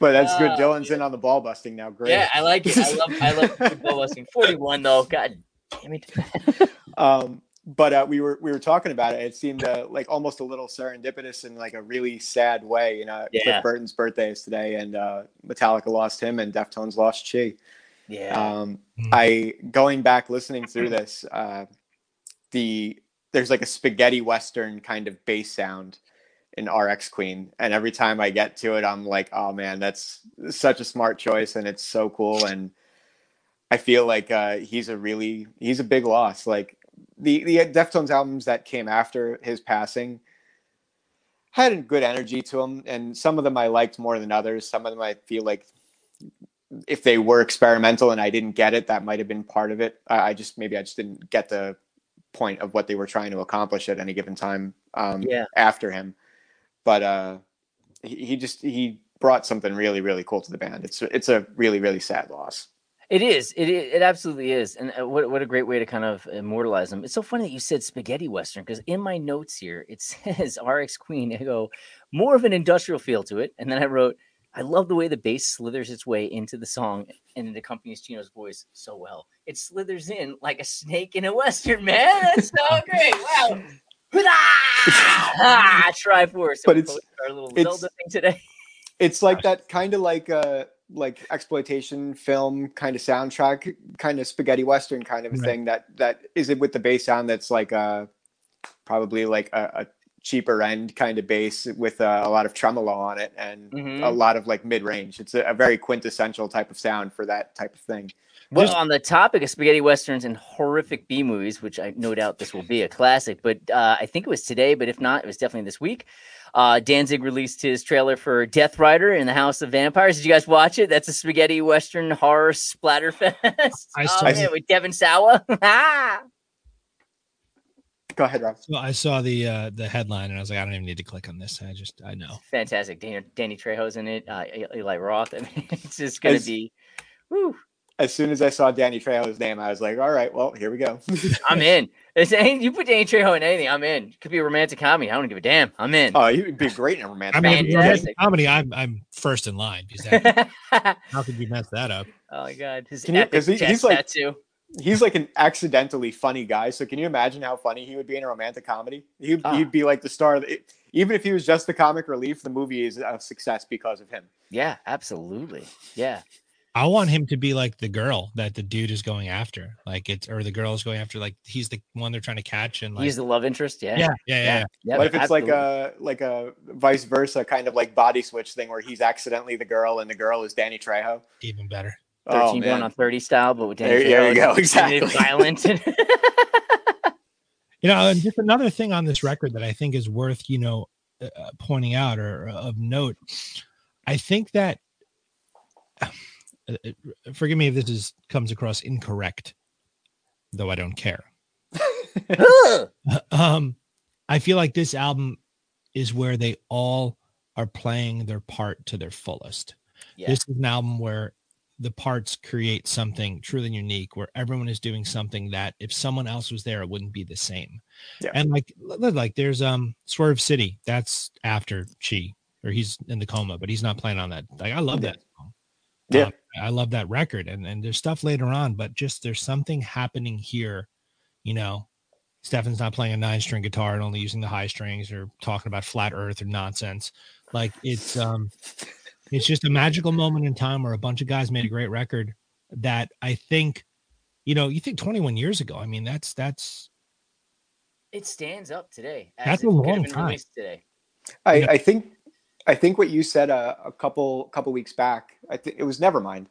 that's good. Oh, Dylan's in on the ball busting now. Great. Yeah, I like it. I love I love ball busting. 41 though. God damn it. Um, but uh, we were we were talking about it. It seemed uh, like almost a little serendipitous in like a really sad way. You know, Yeah. Cliff Burton's birthday is today, and uh, Metallica lost him, and Deftones lost Chi. Yeah. Um, Mm. I going back listening through this, uh, the there's like a spaghetti western kind of bass sound in RX Queen, and every time I get to it, I'm like, oh man, that's such a smart choice, and it's so cool, and I feel like uh, he's a really he's a big loss. Like the the Deftones albums that came after his passing had a good energy to them, and some of them I liked more than others. Some of them I feel like if they were experimental and I didn't get it, that might have been part of it. I, I just maybe I just didn't get the point of what they were trying to accomplish at any given time um, Yeah. after him. But uh, he, he just he brought something really really cool to the band. It's it's a really really sad loss. It is. It it, it absolutely is. And uh, what what a great way to kind of immortalize them. It's so funny that you said spaghetti western because in my notes here it says RX Queen. I go more of an industrial feel to it, and then I wrote. I love the way the bass slithers its way into the song and it accompanies Chino's voice so well. It slithers in like a snake in a western, man. That's so great. Wow. ah, try for so But it's- our little it's- Zelda thing today. It's like that kind of like uh like exploitation film kind of soundtrack, kind of spaghetti western kind of a Right. thing that that is it with the bass sound that's like uh probably like a, a cheaper end kind of bass with uh, a lot of tremolo on it and Mhm. a lot of like mid range. It's a, a very quintessential type of sound for that type of thing. Well, Just- on the topic of spaghetti westerns and horrific B movies, which I no doubt this will be a classic, but uh, I think it was today, but if not, it was definitely this week. Uh, Danzig released his trailer for Death Rider in the House of Vampires. Did you guys watch it? That's a spaghetti western horror splatterfest. I oh, saw man, it. with Devon Sawa. Ah! Go ahead, Rob. well, I saw the uh the headline and I was like, I don't even need to click on this. I just I know. Fantastic. Danny, Danny Trejo's in it. Uh, Eli Roth. I mean, it's just going to As- be. Woo, As soon as I saw Danny Trejo's name, I was like, all right, well, here we go. I'm in. It's, you put Danny Trejo in anything, I'm in. Could be a romantic comedy. I don't give a damn. I'm in. oh, he would be great in a romantic. I mean, comedy. romantic comedy, I'm I'm first in line because that, how could you mess that up? Oh my god, his Can you- epic 'cause he- chest he's like- tattoo. he's like an accidentally funny guy. So can you imagine how funny he would be in a romantic comedy? He'd, Ah. he'd be like the star. Of the, even if he was just the comic relief, the movie is a success because of him. Yeah, absolutely. Yeah, I want him to be like the girl that the dude is going after, like it's or the girl is going after, like he's the one they're trying to catch and like he's the love interest. Yeah, yeah, yeah, yeah, yeah. Yep, what if it's like a like a vice versa kind of like body switch thing where he's accidentally the girl and the girl is Danny Trejo? even better. Oh, 13 going on 30 style, but with There- Danny there you go, and- and exactly. Violent. You know, and just another thing on this record that I think is worth, you know, uh, uh, pointing out or uh, of note. I think that, uh, forgive me if this is comes across incorrect, though I don't care. um, I feel like this album is where they all are playing their part to their fullest. Yeah. This is an album where the parts create something truly unique, where everyone is doing something that if someone else was there, it wouldn't be the same. Yeah. And like, li- li- like there's um Swerve City. That's after Chi, or he's in the coma, but he's not playing on that. Like, I love that. Yeah. Um, I love that record, and and there's stuff later on, but just there's something happening here. You know, Stephen's not playing a nine string guitar and only using the high strings, or talking about flat Earth or nonsense. Like it's um, it's just a magical moment in time where a bunch of guys made a great record that I think, you know, you think 21 years ago. I mean, that's that's it stands up today. That's a long time. Today. I, I think I think what you said a, a couple couple weeks back, I think it was Nevermind,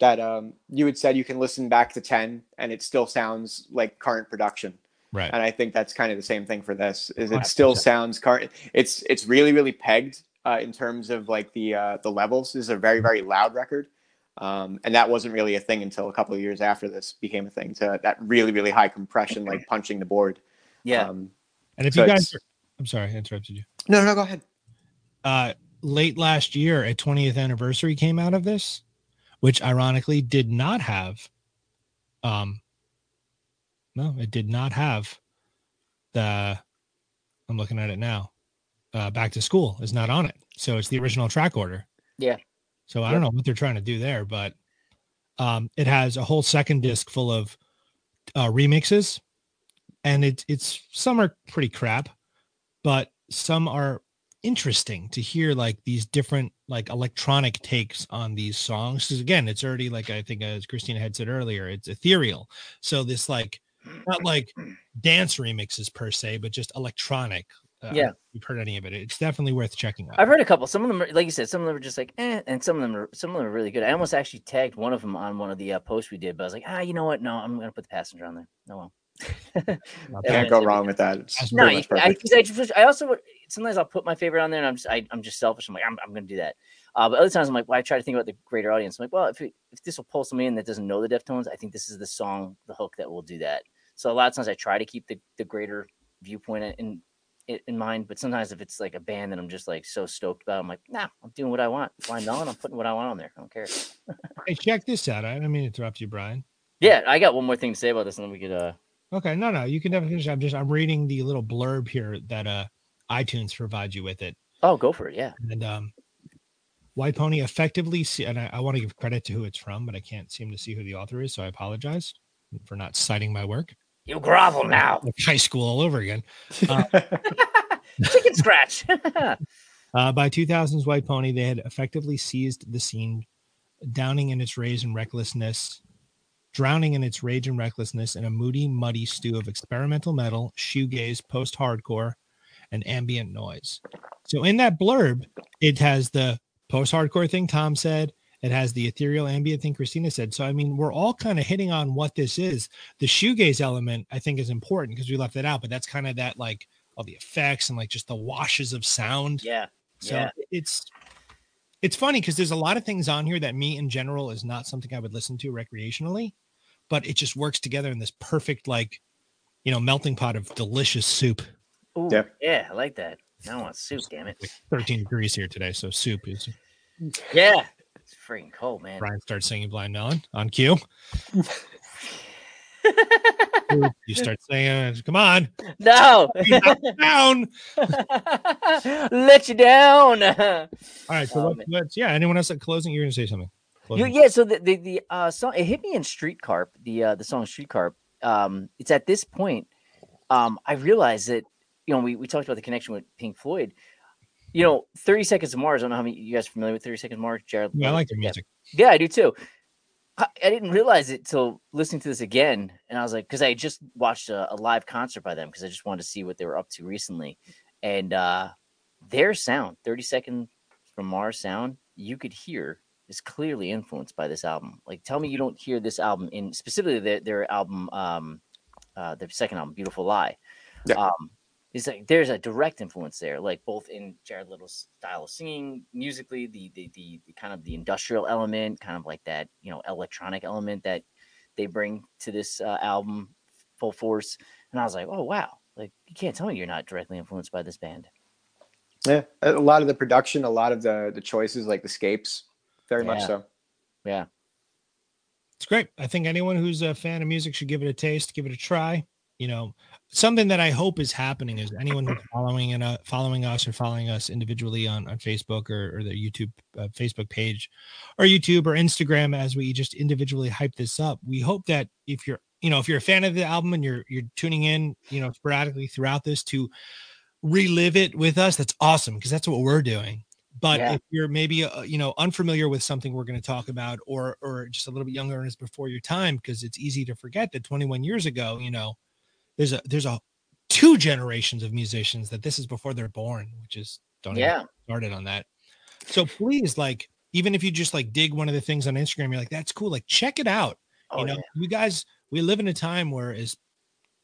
that um, you had said you can listen back to ten and it still sounds like current production. right. And I think that's kind of the same thing for this. Is it still sounds current? It's it's really really pegged uh, in terms of like the uh, the levels. This is a very very loud record, um, and that wasn't really a thing until a couple of years after this became a thing. So that really really high compression, like punching the board. Yeah. Um, And if so you guys, are, I'm sorry, I interrupted you. no, no, go ahead. Uh, late last year, a 20th anniversary came out of this, which ironically did not have, um, no, it did not have the. I'm looking at it now. Uh, Back to School is not on it, so it's the original track order. Yeah. So I don't know what they're trying to do there, but um, it has a whole second disc full of uh, remixes, and it's it's some are pretty crap, but some are interesting to hear like these different like electronic takes on these songs because again it's already like i think as christina had said earlier it's ethereal so this like not like dance remixes per se but just electronic uh, Yeah. you've heard any of it it's definitely worth checking out I've heard a couple. Some of them, are, like you said, some of them are just like, eh, and some of them are some of them are really good. I almost actually tagged one of them on one of the uh, posts we did, but I was like, ah, you know what? No, I'm gonna put the passenger on there. No, well. Can't go wrong with that. It's No, you, I, I, I also sometimes I'll put my favorite on there, and I'm just I, I'm just selfish. I'm like I'm, I'm going to do that. Uh, but other times I'm like, well, I try to think about the greater audience. I'm like, well, if it, if this will pull somebody in that doesn't know the Deftones, I think this is the song, the hook that will do that. So a lot of times I try to keep the, the greater viewpoint in, in in mind. But sometimes if it's like a band that I'm just like so stoked about, I'm like, nah, I'm doing what I want. Blind not? I'm putting what I want on there. I don't care. hey check this out i didn't mean to interrupt you brian Yeah, I got one more thing to say about this, and then we could. uh okay no no you can definitely finish i'm just i'm reading the little blurb here that uh itunes provides you with it Oh, go for it. Yeah. And um, White Pony effectively, see, and I, I want to give credit to who it's from, but I can't seem to see who the author is, so I apologize for not citing my work. You grovel now. High school all over again. Chicken scratch. Uh, by 2000s, White Pony, they had effectively seized the scene, downing in its rage and recklessness, drowning in its rage and recklessness in a moody, muddy stew of experimental metal, shoegaze, post-hardcore, and ambient noise. So in that blurb, it has the post-hardcore thing Tom said. It has the ethereal ambient thing Christina said. So I mean, we're all kind of hitting on what this is. The shoegaze element, I think, is important because we left it out, but that's kind of that like all the effects and like just the washes of sound. yeah. So Yeah. it's it's funny because there's a lot of things on here that me in general is not something I would listen to recreationally, but it just works together in this perfect like you know melting pot of delicious soup. Ooh, Yeah. yeah, I like that. I want soup, damn it. Like 13 degrees here today, so soup is. Yeah. It's freaking cold, man. Brian starts singing Blind Melon on cue. You start saying, "Come on, no. down!" Let you down. All right, so Oh, let's, let's yeah. Anyone else at closing? You're gonna say something. You- yeah, so the, the the uh song it hit me in Street Carp, the uh the song Street Carp. Um it's at this point um I realized that you know we, we talked about the connection with Pink Floyd. You know, 30 Seconds of Mars. I don't know how many you guys are familiar with 30 Seconds of Mars, Jared. Yeah, I like their music. Yeah, I do too. I, I didn't realize it till listening to this again, and I was like, because I just watched a, a live concert by them because I just wanted to see what they were up to recently, and uh their sound, thirty seconds from Mars sound, you could hear is clearly influenced by this album. Like, tell me you don't hear this album in specifically their, their album, um, uh, their second album, Beautiful Lie. Yeah. Um, it's like there's a direct influence there, like both in Jared Leto's style of singing, musically, the, the the the kind of the industrial element, kind of like that, you know, electronic element that they bring to this uh, album full force. And I was like, oh wow, like you can't tell me you're not directly influenced by this band. Yeah, a lot of the production, a lot of the the choices, like the scapes, very much so. Yeah, It's great. I think anyone who's a fan of music should give it a taste, give it a try. You know, something that I hope is happening is anyone who's following and uh, following us or following us individually on, on Facebook or, or the YouTube uh, Facebook page or YouTube or Instagram as we just individually hype this up. We hope that if you're, you know, if you're a fan of the album and you're you're tuning in, you know, sporadically throughout this to relive it with us, that's awesome because that's what we're doing. But Yeah. if you're maybe uh, you know unfamiliar with something we're going to talk about, or or just a little bit younger and is before your time, because it's easy to forget that 21 years ago, you know, there's a there's a two generations of musicians that this is before they're born, which is don't yeah, get started on that. So please, like, even if you just like dig one of the things on Instagram, you're like, that's cool. Like, check it out. oh, you know, yeah. you guys, we live in a time where as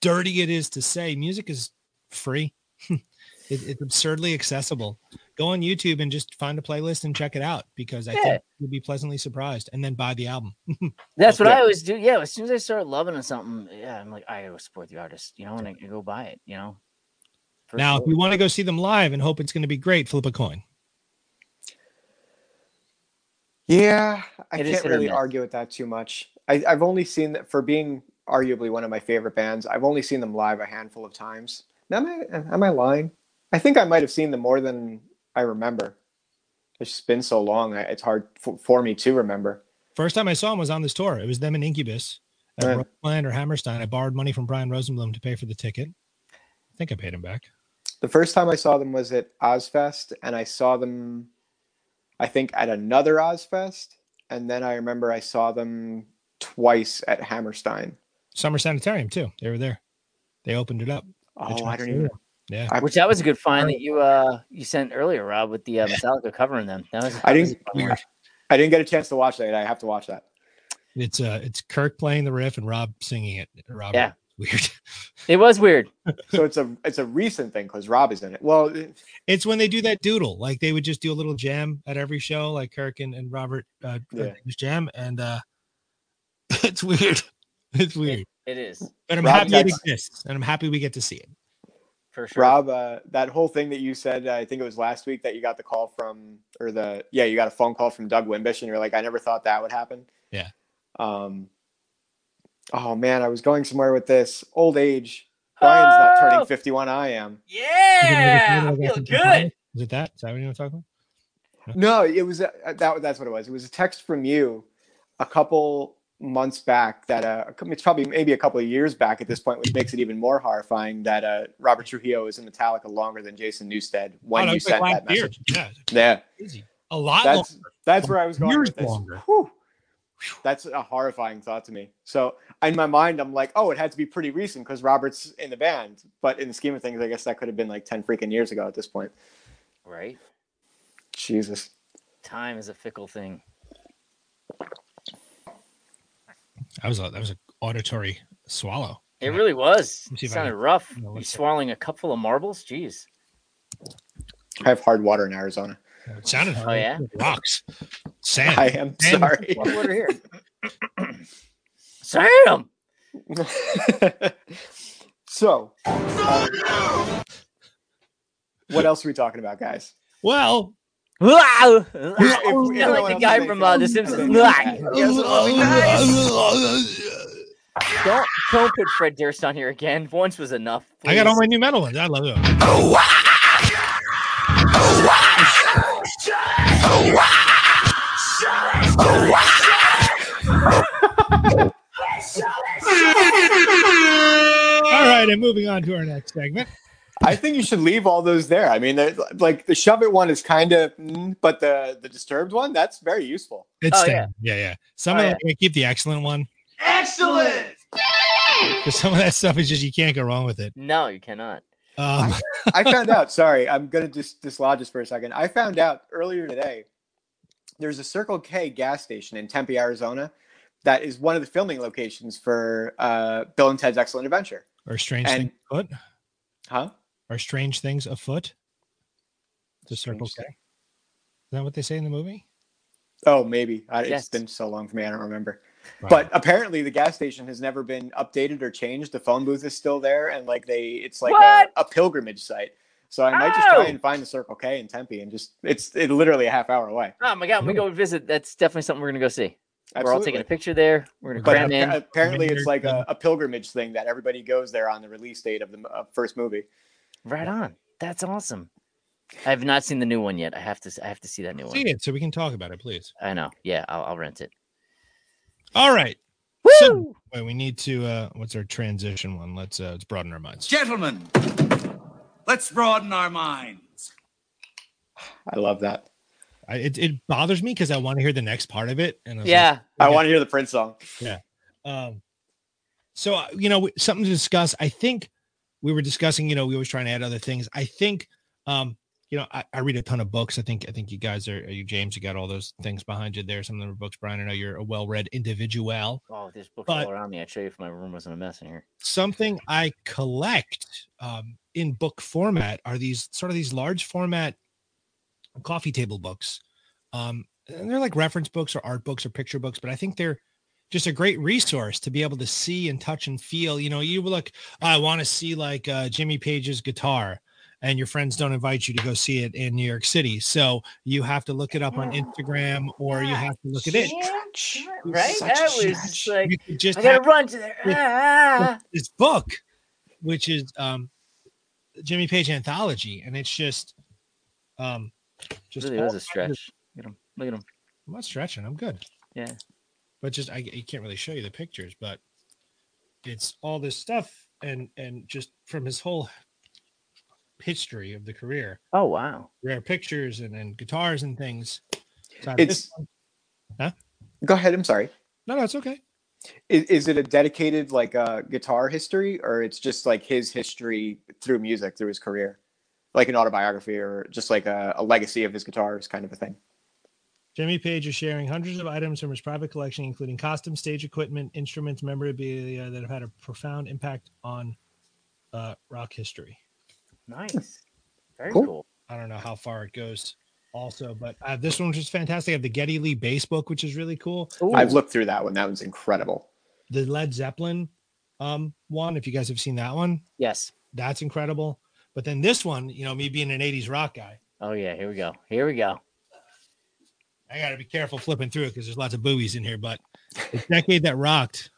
dirty it is to say, music is free. it, it's absurdly accessible. Go on YouTube and just find a playlist and check it out because I Yeah. think you'll be pleasantly surprised and then buy the album. That's what Yeah. I always do. Yeah, as soon as I start loving something, yeah, I'm like, I gotta support the artist, you know, and I, I go buy it, you know. Now, sure. if you want to go see them live and hope it's going to be great, flip a coin. Yeah, I It is can't really argue with that too much. I, I've only seen that for being arguably one of my favorite bands. I've only seen them live a handful of times. Now, am I am I lying? I think I might have seen them more than I remember. It's been so long; it's hard for, for me to remember. First time I saw them was on this tour. It was them and Incubus at. Roseland or Hammerstein. I borrowed money from Brian Rosenblum to pay for the ticket. I think I paid him back. The first time I saw them was at Ozzfest, and I saw them, I think, at another Ozzfest, and then I remember I saw them twice at Hammerstein. Summer Sanitarium too. They were there. They opened it up. Oh, I don't even. Yeah. I, which that was a good find that you uh you sent earlier, Rob, with the uh, Metallica covering them. That was I that was didn't- a fun I didn't get a chance to watch that. I have to watch that. It's uh it's Kirk playing the riff and Rob singing it. Rob Yeah. weird. It was weird. So it's a it's a recent thing because Rob is in it. Well, It's when they do that doodle. Like they would just do a little jam at every show, like Kirk and, and Robert uh Yeah. jam. And uh it's weird. It's weird. It is But I'm Rob, happy it exists and I'm happy we get to see it. For sure. Rob, uh, that whole thing that you said, I think it was last week that you got the call from, or the yeah, you got a phone call from Doug Wimbish, and you're like, I never thought that would happen. Yeah. Um. Oh man, I was going somewhere with this. Old age. Brian's not Oh! turning 51. I am. Yeah, I feel good. Is it that? Is that what you were talking talk about? No, it was uh, that. That's what it was. It was a text from you a couple months back that uh it's probably maybe a couple of years back at this point which makes it even more horrifying that uh robert trujillo is in metallica longer than jason newsted when Oh, you sent that year. message Yeah, yeah crazy. A lot that's longer. that's where i was going Years with this. longer. Whew. that's a horrifying thought to me so in my mind i'm like oh it had to be pretty recent because robert's in the band but in the scheme of things i guess that could have been like 10 freaking years ago at this point Right. jesus Time is a fickle thing. That was a that was an auditory swallow. It really was. Let me see It sounded can- rough. No, You let's see. swallowing a cup full of marbles? Jeez. i have hard water in arizona It sounded Oh, yeah? like rocks. Sand. i am And- sorry What water here? Sam. so, um, what else are we talking about, guys? Well, Wow. If- You're if no like the guy else from uh, The Simpsons. then- Don't don't put Fred Durst on here again. Once was enough. I got all my new metal ones. I love them. All right, and moving on to our next segment. I think you should leave all those there. I mean, like the shove it one is kind of, mm, but the the disturbed one that's very useful. It's Oh, staying. yeah, yeah. Some Oh, of yeah. them keep the excellent one Excellent! because some of that stuff is just you can't go wrong with it. No, you cannot. Um, I found out. Sorry, I'm gonna just dislodge this for a second. I found out earlier today there's a Circle K gas station in Tempe, Arizona, that is one of the filming locations for uh, Bill and Ted's Excellent Adventure. Or strange And- things afoot. Huh? Or strange things afoot. The Circle K. Is that what they say in the movie? Oh, maybe. I, Yes. It's been so long for me, I don't remember. Wow. But apparently, the gas station has never been updated or changed. The phone booth is still there, and like they, it's like a, a pilgrimage site. So I might just try Oh! and find the Circle K in Tempe, and just it's it literally a half hour away. Oh my god, when we go visit. That's definitely something we're gonna go see. We're all taking a picture there. We're gonna But cram in. apparently, it's like a, a pilgrimage thing that everybody goes there on the release date of the uh, first movie. Right on. That's awesome. I have not seen the new one yet. I have to. I have to see that new See one. it so we can talk about it, please. I know. Yeah, I'll, I'll rent it. All right. Woo! So, wait, we need to. uh What's our transition one? Let's uh let's broaden our minds. Gentlemen, let's broaden our minds. I love that. I, it, it bothers me because I want to hear the next part of it. And I was like, yeah. I want to hear the Prince song. Yeah. Um, so uh, you know, something to discuss. I think we were discussing. You know, we always trying to add other things. I think, um, you know, I, I read a ton of books. I think, I think you guys are, you James, you got all those things behind you there. Some of them are books. Brian, I know you're a well-read individual. Oh, there's books all around me. I'd show you if my room wasn't a mess in here. Something I collect um, in book format are these sort of these large format coffee table books. Um, and they're like reference books or art books or picture books, but I think they're just a great resource to be able to see and touch and feel. You know, you look, I want to see like uh, Jimmy Page's guitar, and your friends don't invite you to go see it in New York City. So you have to look it up on Instagram or you have to look at it. Right? That was just like You could just I gotta run to there. Ah. this book, which is um, Jimmy Page anthology, and it's just, um, just really was a stretch. Look at him. Look at him. I'm not stretching. I'm good. Yeah. But just I, I can't really show you the pictures, but it's all this stuff and and just from his whole history of the career, Oh wow. rare pictures and, and guitars and things. So It's- one- Go ahead. I'm sorry. no, no, it's okay. Is, is it a dedicated like uh, guitar history, or it's just like his history through music, through his career, like an autobiography, or just like a, a legacy of his guitars, kind of a thing? Jimmy Page is sharing hundreds of items from his private collection, including costume, stage equipment, instruments, memorabilia that have had a profound impact on uh, rock history. Nice. Very Cool. cool. I don't know how far it goes, also, but uh, this one was just fantastic. I have the Geddy Lee bass book, which is really cool. Ooh. I've looked through that one. That one's incredible. The Led Zeppelin um, one, if you guys have seen that one, Yes. that's incredible. But then this one, you know, me being an 80s rock guy, Oh yeah. Here we go. Here we go. I got to be careful flipping through it because there's lots of boobies in here. But the decade that rocked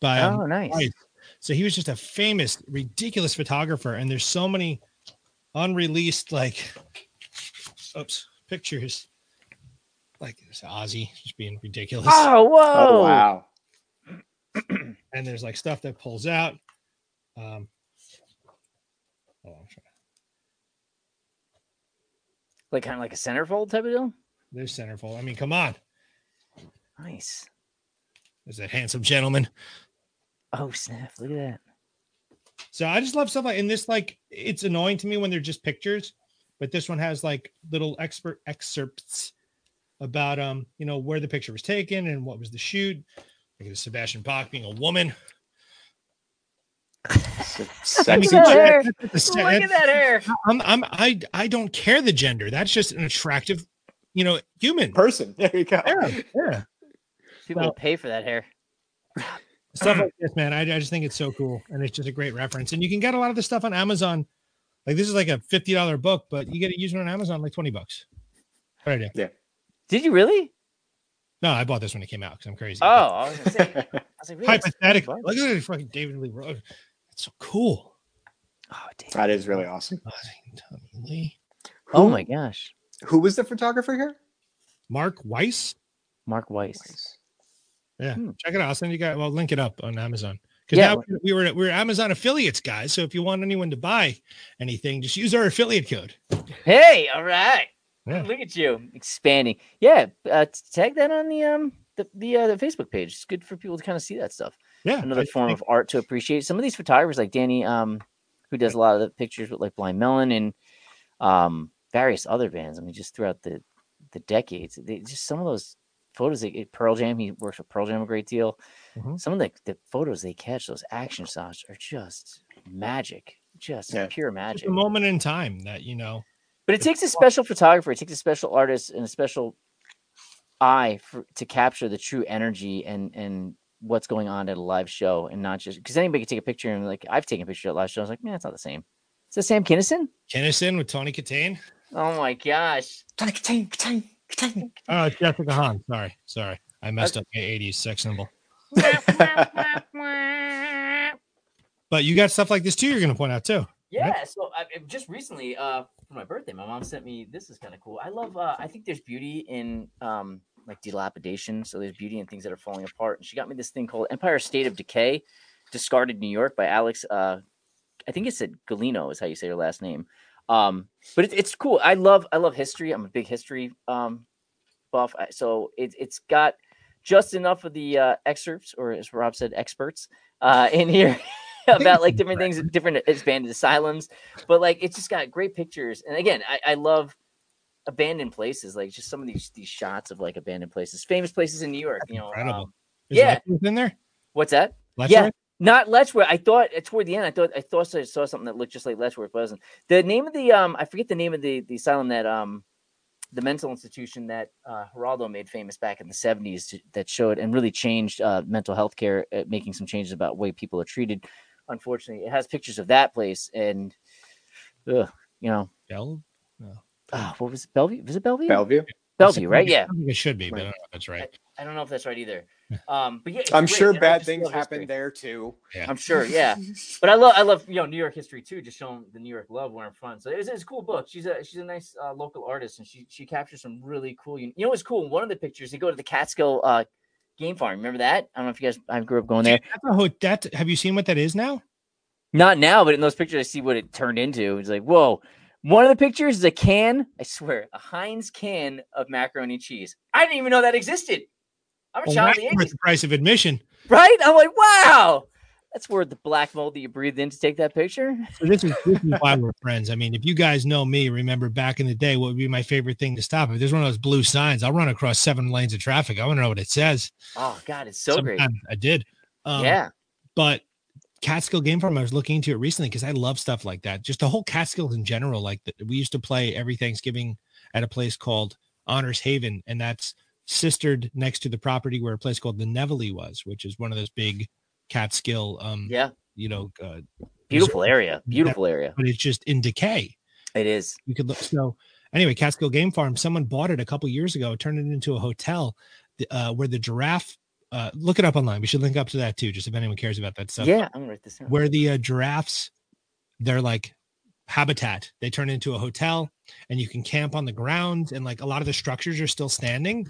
by um, oh nice. Right. So he was just a famous, ridiculous photographer, and there's so many unreleased like, oops, pictures. Like this Ozzy just being ridiculous, Oh whoa. Oh, wow. and there's like stuff that pulls out. Um, hold on, I'm trying- Like kind of like a centerfold type of deal. There's centerfold. I mean, come on, Nice. there's that handsome gentleman. Oh snap! Look at that. So I just love stuff like, and this like it's annoying to me when they're just pictures, but this one has like little expert excerpts about um you know where the picture was taken and what was the shoot. Look at Sebastian Bach being a woman. Look at that hair. Look at that hair. I'm I'm I I don't care the gender. That's just an attractive, you know, human. person. There you go. Yeah, yeah. People Well- will pay for that hair. Stuff like this, man. I, I just think it's so cool, and it's just a great reference. And you can get a lot of this stuff on Amazon. Like this is like a fifty dollar book, but you get it used on Amazon like twenty bucks. What idea? Did you really? No, I bought this when it came out because I'm crazy. Oh, I was gonna say. I was like, really? Hypothetically, look at it, fucking David Lee Roth. It's so cool. Oh, damn. that is really awesome. Tommy Lee. oh my gosh. Who was the photographer here? Mark Weiss. Mark Weiss. Yeah, Hmm. check it out. I'll send you guys. Well, link it up on Amazon. Because Yeah. now we were we were Amazon affiliates, guys. So if you want anyone to buy anything, just use our affiliate code. Hey, all right. Yeah. Look at you expanding. Yeah, uh, t- tag that on the um the the, uh, the Facebook page. It's good for people to kind of see that stuff. Yeah, Another I form think- of art to appreciate. Some of these photographers, like Danny, um, who does a lot of the pictures with like Blind Melon and um various other bands. I mean, just throughout the the decades. They, just some of those photos. They, Pearl Jam. He works with Pearl Jam a great deal. Mhm. Some of the, the photos they catch, those action shots, are just magic. Just Yeah. pure It's magic. a moment in time that you know. But it takes a special photographer, it takes a special artist and a special eye for, to capture the true energy and and what's going on at a live show, and not just because anybody can take a picture and like I've taken a picture at live shows, like man, it's not the same. Is that Sam Kinison? Kinnison with Tawny Kitaen. Oh my gosh! Oh, it's Jessica Hahn. Sorry, sorry, I messed up my '80s sex symbol. But you got stuff like this too. You're going to point out too. Yeah, so I, I- just recently, uh, for my birthday, my mom sent me. This is kind of cool. I love. Uh, I think there's beauty in um, like dilapidation. So there's beauty in things that are falling apart. And she got me this thing called Empire State of Decay, Discarded New York by Alex. Uh, I think it's at Galino is how you say her last name. Um, but it's it's cool. I love I love history. I'm a big history um, buff. So it, it's got just enough of the uh, excerpts, or as Rob said, experts uh, in here about like different things, different abandoned asylums. But like it's just got great pictures. And again, I, I love abandoned places, like just some of these these shots of like abandoned places, famous places in New York. You know, um, Is Yeah. In there? what's that? Letchworth? Yeah. Not Letchworth. I thought uh, toward the end, I thought I thought I saw something that looked just like Letchworth, but it wasn't. The name of the um, I forget the name of the the asylum that um, the mental institution that uh, Geraldo made famous back in the seventies that showed and really changed uh, mental health care, uh, making some changes about the way people are treated. Unfortunately, it has pictures of that place and, ugh, you know, Bell? ah, what was it, Bellevue? Was it Bellevue? Bellevue. Bellevue, right? Yeah. It should be, but I don't know if that's right. I don't know if that's right either. Um, but yeah, I'm great, sure and bad things love history. happen there too. I'm sure, yeah. But I love, I love, you know, New York history too. Just showing the New York love where I'm from. So it's, it's a cool book. She's a she's a nice uh, local artist, and she she captures some really cool. You know what's cool? One of the pictures, they go to the Catskill uh, game farm. Remember that? I don't know if you guys. I grew up going there. That's a that, have you seen what that is now? Not now, but in those pictures, I see what it turned into. It's like, whoa. One of the pictures is a can. I swear, a Heinz can of macaroni and cheese. I didn't even know that existed. I'm a child the worth the price of admission. right? I'm like, wow. That's worth the black mold that you breathed in to take that picture. So this is this is why we're friends. I mean, if you guys know me, remember back in the day, what would be my favorite thing to stop? If there's one of those blue signs, I'll run across seven lanes of traffic. I want to know what it says. Oh God, it's so great. I did. Um, yeah. but Catskill Game Farm, I was looking into it recently because I love stuff like that. Just the whole Catskills in general. Like the, we used to play every Thanksgiving at a place called Honors Haven, and that's sistered next to the property where a place called the Nevele was, which is one of those big Catskill, um, Yeah. you know, uh, Beautiful area. Beautiful area. but it's just in decay. It is. You could look. So anyway, Catskill Game Farm. Someone bought it a couple years ago, turned it into a hotel, uh, where the giraffe. Uh, look it up online. We should link up to that too, just if anyone cares about that stuff. yeah, I'm gonna write this down. Where the uh, giraffes, they're like habitat. They turn into a hotel, and you can camp on the ground, and like a lot of the structures are still standing.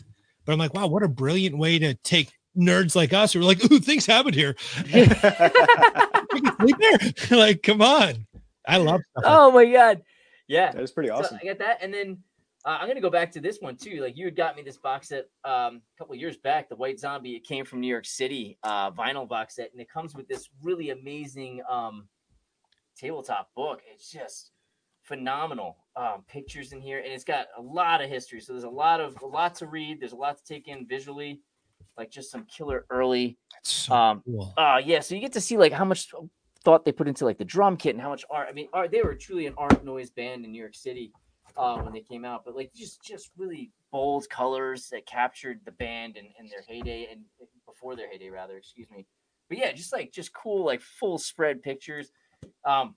But I'm like, wow, what a brilliant way to take nerds like us who are like, ooh, things happen here. Sleep there. like, come on. I love stuff. Oh my god. Yeah. That is pretty So awesome. I got that, and then uh, I'm gonna go back to this one too. Like you had got me this box set um, a couple years back, the White Zombie. It came from New York City, uh, vinyl box set, and it comes with this really amazing um, tabletop book. It's just phenomenal um, pictures in here, and it's got a lot of history. So there's a lot of a lot to read. There's a lot to take in visually, like just some killer early It's so um, cool. uh yeah, so you get to see like how much thought they put into like the drum kit and how much art. I mean, art they were truly an art noise band in New York City uh, when they came out, but like just just really bold colors that captured the band and, and their heyday and before their heyday rather, excuse me. But yeah, just like just cool like full spread pictures, um,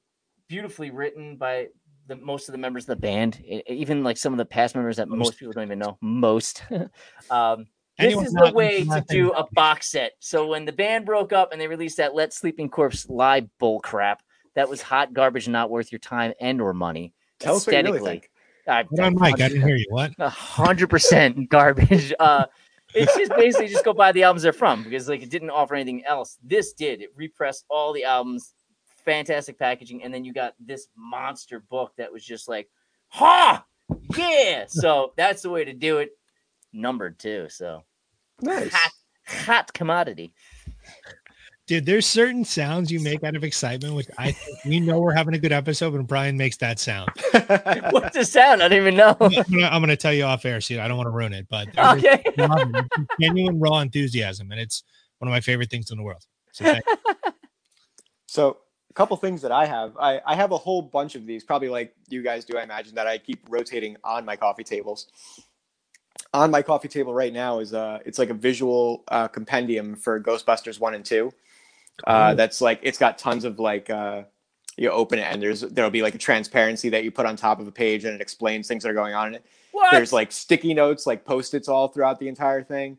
beautifully written by the most of the members of the band, even like some of the past members that most, Most. people don't even know. Most. um, this is the way to do a box set. So when the band broke up and they released that "Let Sleeping Corpse Lie" bull crap, that was hot garbage, not worth your time and or money. Tell us what you really think. I- Hold on, Mike. I didn't hear you. What? a hundred percent garbage. Uh, it's just basically just go buy the albums they're from because like it didn't offer anything else. This did. It repressed all the albums, fantastic packaging, and then you got this monster book that was just like, ha, yeah. So that's the way to do it. Numbered too. So Nice. hot, hot commodity. Dude, there's certain sounds you make out of excitement, which I think we know we're having a good episode when Brian makes that sound. What's the sound? I don't even know. I'm gonna, I'm gonna tell you off air, so I don't want to ruin it, but Okay. genuine raw enthusiasm, and it's one of my favorite things in the world. So thank you. So a couple things that I have. I, I have a whole bunch of these, probably like you guys do, I imagine, that I keep rotating on my coffee tables. On my coffee table right now is uh it's like a visual uh, compendium for Ghostbusters one and two. Uh, Cool. that's like it's got tons of like uh, you open it and there's there'll be like a transparency that you put on top of a page and it explains things that are going on in it. What? There's like sticky notes, like post-its all throughout the entire thing.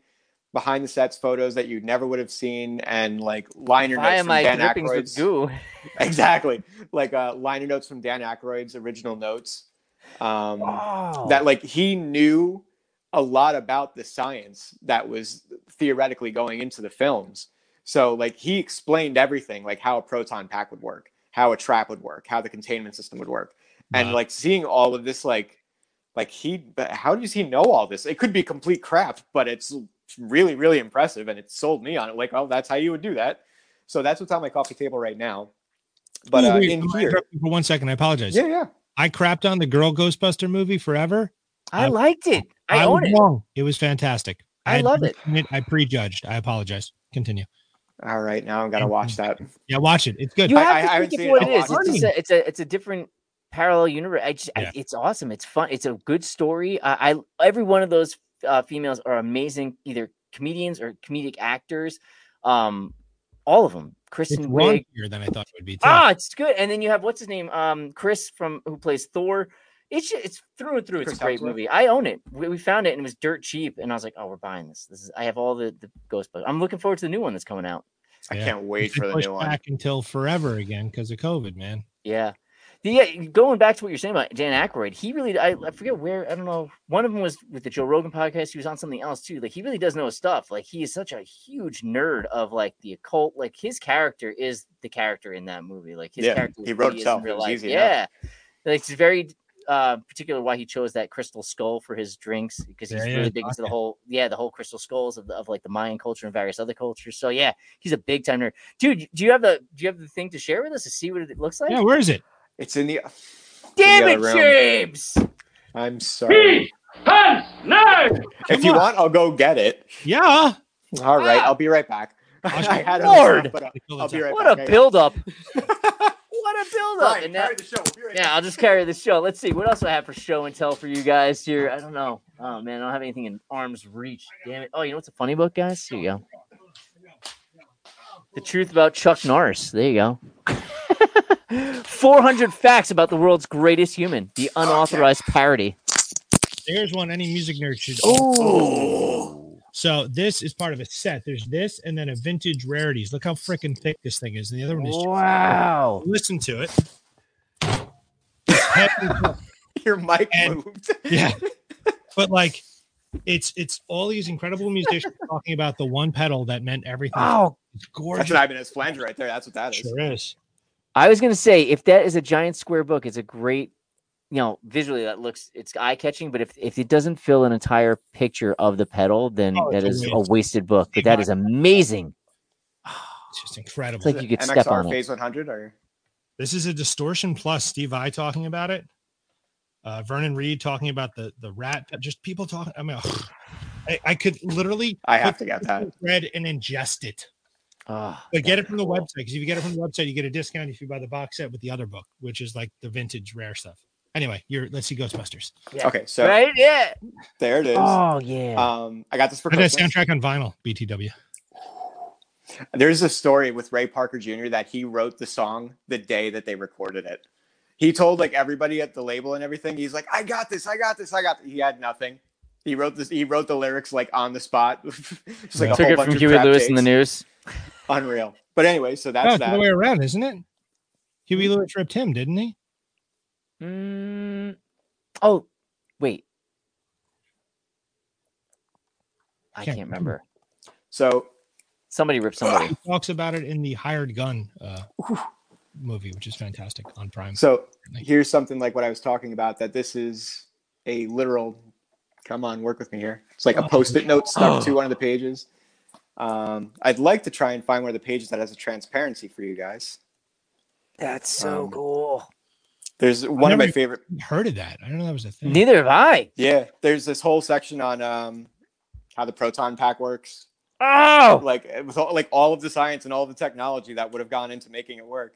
Behind the sets photos that you never would have seen, and like liner Why notes from I Dan Aykroyd's goo? exactly like uh, liner notes from Dan Aykroyd's original notes. Um, Oh. That like he knew a lot about the science that was theoretically going into the films. So like he explained everything, like how a proton pack would work, how a trap would work, how the containment system would work, and Wow. like seeing all of this, like like he, how does he know all this? It could be complete crap, but it's really really impressive, and it sold me on it. Like, oh, that's how you would do that. So that's what's on my coffee table right now. But Ooh, uh, wait, in here, for one second. I apologize. yeah, yeah. I crapped on the Girl Ghostbuster movie forever. I I- liked it. I, was own it. wrong. It was fantastic. I had love never it. I prejudged. I apologize. Continue. All right, now I'm gonna watch that. Yeah, watch it. It's good. You have I to haven't think seen of what it I'll It's, just a, it's a it's a different parallel universe. I just, I- it's awesome. It's fun. It's a good story. I, I every one of those uh, females are amazing, either comedians or comedic actors. Um, all of them. It's Kristen Wiig. raunchier than I thought it would be. Too. Ah, it's good. And then you have what's his name? Um, Chris from who plays Thor. It's ju- it's through and through. It's Chris a great Hemsworth? movie. I own it. We, we found it and it was dirt cheap. And I was like, oh, we're buying this. This is. I have all the the Ghostbusters. I'm looking forward to the new one that's coming out. I can't wait It's for the pushed new one. back until forever again because of COVID, man. Yeah. The, yeah, going back to what you're saying about Dan Aykroyd, he really, I, I forget where, I don't know. One of them was with the Joe Rogan podcast. He was on something else too. Like, he really does know his stuff. Like, he is such a huge nerd of like the occult. Like, his character is the character in that movie. Like, his Yeah, character, he wrote who is in himself. It real life. easy. Yeah. Like, it's very uh particular why he chose that crystal skull for his drinks because he's Yeah, yeah, really big into the whole yeah the whole crystal skulls of, the, of like the mayan culture and various other cultures so yeah he's a big time nerd dude do you have the do you have the thing to share with us to see what it looks like Yeah, where is it? It's in the. Damn the it, other room. James! I'm sorry. If you on. want, I'll go get it. Yeah. All right, Ah. I'll be right back. I it. had it Lord. but I'll, I'll be right What back. a Hang on. build-up! What a build-up! Brian, now, carry the show. We'll be right yeah, I'll just carry the show. Let's see what else do I have for show and tell for you guys here. I don't know. Oh man, I don't have anything in arm's reach. Damn it! Oh, you know what's a funny book, guys? Here you go. The truth about Chuck Norris. There you go. 400 facts about the world's greatest human. The unauthorized parody. There's one any music nerd should. Oh, So this is part of a set. There's this and then a vintage rarities. Look how freaking thick this thing is. And the other one is just wow. listen to it. It's heavy, back. Your mic And- moved. yeah. But like it's it's all these incredible musicians talking about the one pedal that meant everything. Oh, It's That's gorgeous. an Ibanez flanger right there. That's what that is. Sure is. I was gonna say if that is a giant square book, it's a great, you know, visually that looks it's eye catching. But if if it doesn't fill an entire picture of the pedal, then Oh, that it's a is a waste. wasted book. But that is amazing. It's just incredible. It's like you could step on MXR it. Phase 100 or This is a distortion plus Steve Vai talking about it. Uh, Vernon Reid talking about the the rat. Just people talking. I mean, I, I could literally I have to get that. Read and ingest it. Oh, But get it from the website because if you get it from the website, you get a discount if you buy the box set with the other book, which is like the vintage rare stuff. Anyway, you're let's see Ghostbusters. Yeah. Okay, so right? Yeah. there it is. Oh yeah. Um, I got this for I got a Christmas. soundtrack on vinyl, BTW. There's a story with Ray Parker Jr. that he wrote the song the day that they recorded it. He told like everybody at the label and everything. He's like, "I got this, I got this, I got." This. He had nothing. He wrote this. He wrote the lyrics like on the spot. Just like a Took whole it bunch from of Huey crap Lewis in the news. Unreal. But anyway, so Oh, that's it's the that. other way around, isn't it? Huey Lewis ripped him, didn't he? Mm, oh, wait. I Can't can't remember. So Somebody ripped somebody. He talks about it in the Hired Gun uh, movie, which is fantastic on Prime. So here's something like what I was talking about that this is a literal come on, work with me here. It's like a post-it note stuck to one of the pages. Um, I'd like to try and find one of the pages that has a transparency for you guys. That's so Um, cool. There's one of my favorite. Heard of that? I don't know that was a thing. Neither have I. Yeah, there's this whole section on um, how the proton pack works. Oh, like with all, like all of the science and all of the technology that would have gone into making it work.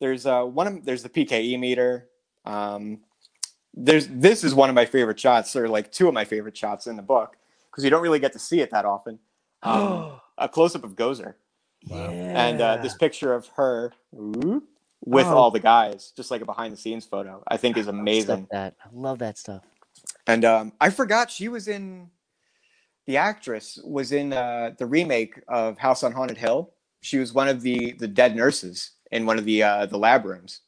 There's uh one of there's the PKE meter. Um, there's this is one of my favorite shots, or like two of my favorite shots in the book because you don't really get to see it that often. Um, a close up of Gozer Wow. and uh, this picture of her ooh, with Oh. all the guys, just like a behind the scenes photo, I think is Stuff amazing. That I love that stuff. And um, I forgot she was in the actress was in uh, the remake of House on Haunted Hill. She was one of the the dead nurses in one of the uh, the lab rooms.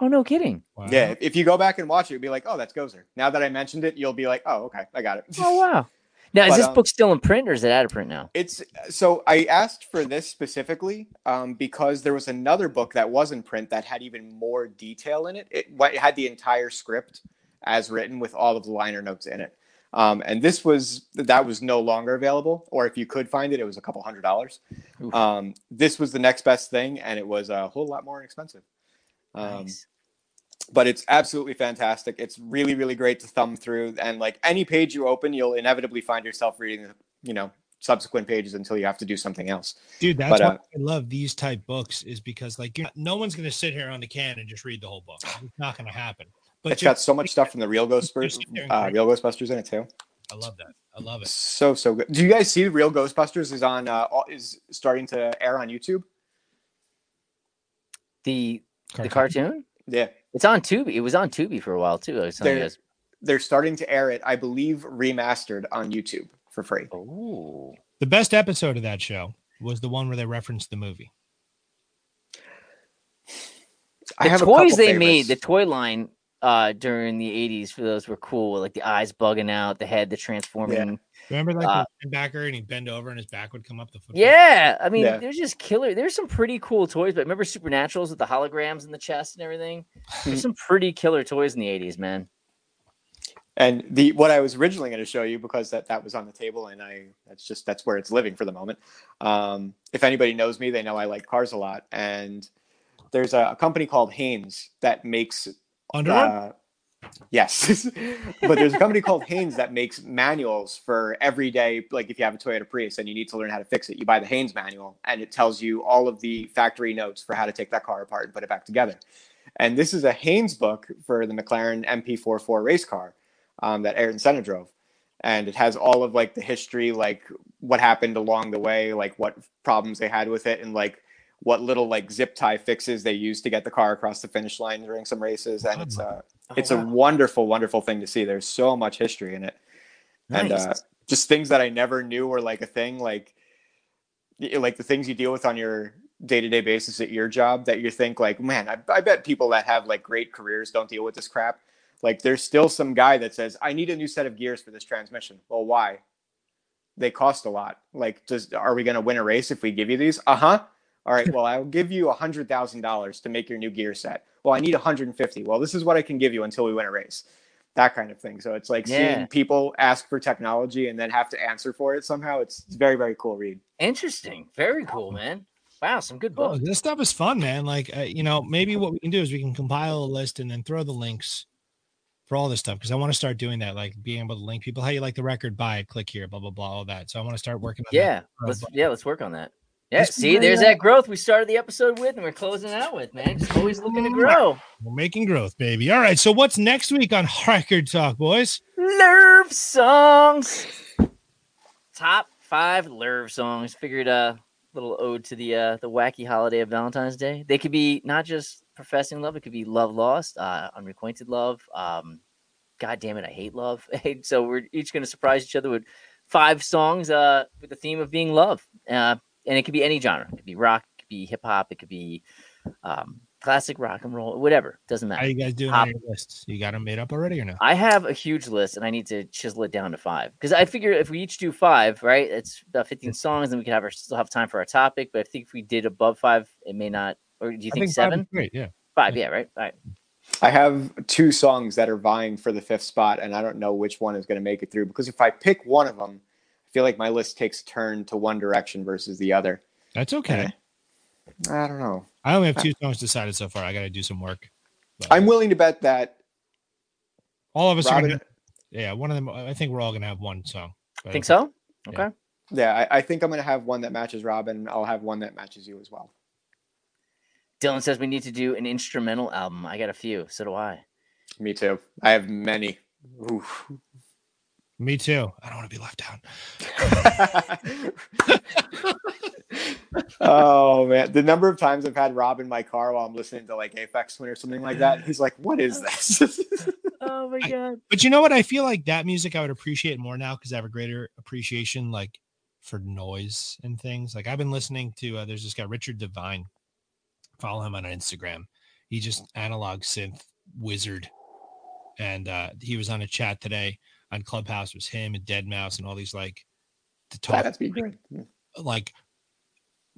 Oh, no kidding. Wow. Yeah, if- if you go back and watch it, you'll be like, oh, that's Gozer. Now that I mentioned it, you'll be like, oh, okay, I got it. Oh, wow. Now, is But, this um, book still in print or is it out of print now? It's so I asked for this specifically um, because there was another book that was in print that had even more detail in it. It, it had the entire script as written with all of the liner notes in it. Um, and this was that was no longer available, or if you could find it, it was a couple hundred dollars. Um, this was the next best thing, and it was a whole lot more inexpensive. Um, nice. But it's absolutely fantastic. It's really, really great to thumb through, and like any page you open, you'll inevitably find yourself reading, you know, subsequent pages until you have to do something else. Dude, that's But, why uh, I love these type books is because like you're, no one's gonna sit here on the can and just read the whole book. It's not gonna happen. But it's you're- got so much stuff from the real Ghostbusters, sit there and uh, real Ghostbusters in it too. I love that. I love it. So so good. Do you guys see the real Ghostbusters is on uh, is starting to air on YouTube? The the Cartoon. cartoon? Yeah, It's on Tubi. It was on Tubi for a while too. I was telling you they're starting to air it. I believe remastered on YouTube for free. Oh, The best episode of that show was the one where they referenced the movie. I the have toys couple they made, the toy line uh during the '80s for those were cool. Like the eyes bugging out, the head, the transforming. Remember like Uh, the backer and he'd bend over and his back would come up the foot. Yeah, I mean, Yeah. there's just killer. There's some pretty cool toys, but remember Supernaturals with the holograms in the chest and everything. There's some pretty killer toys in the '80s, man. And the what I was originally going to show you because that that was on the table and I that's just that's where it's living for the moment. Um, if anybody knows me, they know I like cars a lot. And there's a, a company called Haynes that makes Underwear? uh, yes, but there's a company called Haynes that makes manuals for everyday. Like if you have a Toyota Prius and you need to learn how to fix it, you buy the Haynes manual and it tells you all of the factory notes for how to take that car apart and put it back together. And this is a Haynes book for the McLaren MP44 race car um, that Ayrton Senna drove. And it has all of like the history, like what happened along the way, like what problems they had with it, and like what little like zip tie fixes they used to get the car across the finish line during some races. And it's uh, it's Oh, a wonderful, wonderful thing to see. There's so much history in it, and uh, just things that I never knew were like a thing, like like the things you deal with on your day to day basis at your job that you think like, man, I, I bet people that have like great careers don't deal with this crap. Like, there's still some guy that says, I need a new set of gears for this transmission. Well, why? They cost a lot. Like, does are we going to win a race if we give you these? Uh huh. All right. Well, I'll give you a hundred thousand dollars to make your new gear set. Well, I need 150. Well, this is what I can give you until we win a race. That kind of thing. So it's like Yeah. seeing people ask for technology and then have to answer for it somehow. It's, it's very, very cool read. Interesting. Very cool, man. Wow, some good Oh, books. this stuff is fun, man. Like, uh, you know, maybe what we can do is we can compile a list and then throw the links for all this stuff because I want to start doing that, like being able to link people. How you like the record? Buy it, click here, blah blah blah, all that. So I want to start working. on that. Yeah, let's yeah, let's work on that. Yeah, see, there's that- that growth we started the episode with, and we're closing out with, man. Just always looking to grow. We're making growth, baby. All right. So what's next week on Record Talk, boys? Lerv songs. Top five Lerv songs. Figured a little ode to the uh, the wacky holiday of Valentine's Day. They could be not just professing love; it could be love lost, uh, unrequited love. Um, God damn it, I hate love. so we're each going to surprise each other with five songs uh, with the theme of being love, uh, and it could be any genre. It could be rock, it could be hip hop, it could be um, classic rock and roll, whatever. Doesn't matter. How are you guys doing Top- on your lists? You got them made up already or no? I have a huge list and I need to chisel it down to five because I figure if we each do five, right, it's about 15 songs and we could have our still have time for our topic. But I think if we did above five, it may not. Or do you I think, seven? Great. Yeah. Five, yeah, right. All right. I have two songs that are vying for the fifth spot, and I don't know which one is going to make it through because if I pick one of them, I feel like my list takes a turn to one direction versus the other. That's okay. I don't know. I only have two songs decided so far. I got to do some work. But I'm willing to bet that all of us are gonna, yeah, one of them. I think we're all gonna have one song. But Think so? Yeah. Okay. Yeah, I, I think I'm going to have one that matches Robin. I'll have one that matches you as well. Dylan says we need to do an instrumental album. I got a few. So do I. Me too. I have many. Oof. Me too. I don't want to be left out. oh man, the number of times I've had Rob in my car while I'm listening to like Aphex Twin or something like that, he's like, "What is this?" Oh my I- god. But you know what? I feel like that music I would appreciate more now because I have a greater appreciation like for noise and things. Like I've been listening to uh, there's this guy Richard Devine. Follow him on Instagram. He just analog synth wizard, and uh, he was on a chat today on Clubhouse. Was him and Deadmau5 and all these like to talk That'd be great. like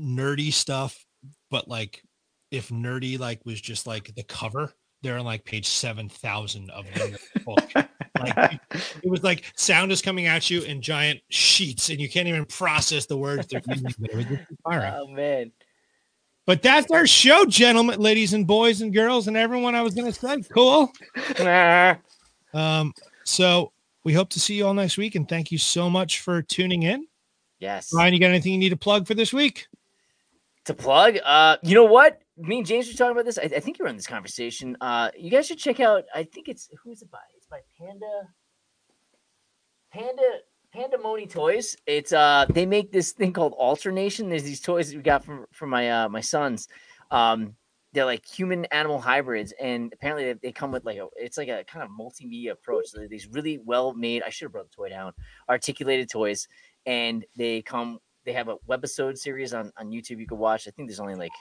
nerdy stuff, but like if nerdy like was just like the cover, they're on like page seven thousand of the book. Like it was like sound is coming at you in giant sheets, and you can't even process the words they're using. But it was just inspiring. Oh man. But that's our show, gentlemen, ladies and boys and girls, and everyone. I was gonna say, cool. Um, so we hope to see you all next week, and thank you so much for tuning in. yes. Ryan, you got anything you need to plug for this week? to plug. Uh, you know what? Me and James were talking about this. I, I think you were in this conversation. Uh, you guys should check out. I think it's who is it by? It's by Panda. Panda Pandemoni Toys. It's uh they make this thing called Alternation. There's these toys that we got from from my uh my sons. Um, they're like human animal hybrids, and apparently they, they come with like a it's like a kind of multimedia approach. So these really well made. I should have brought the toy down. Articulated toys, and they come. They have a webisode series on on YouTube you can watch. I think there's only like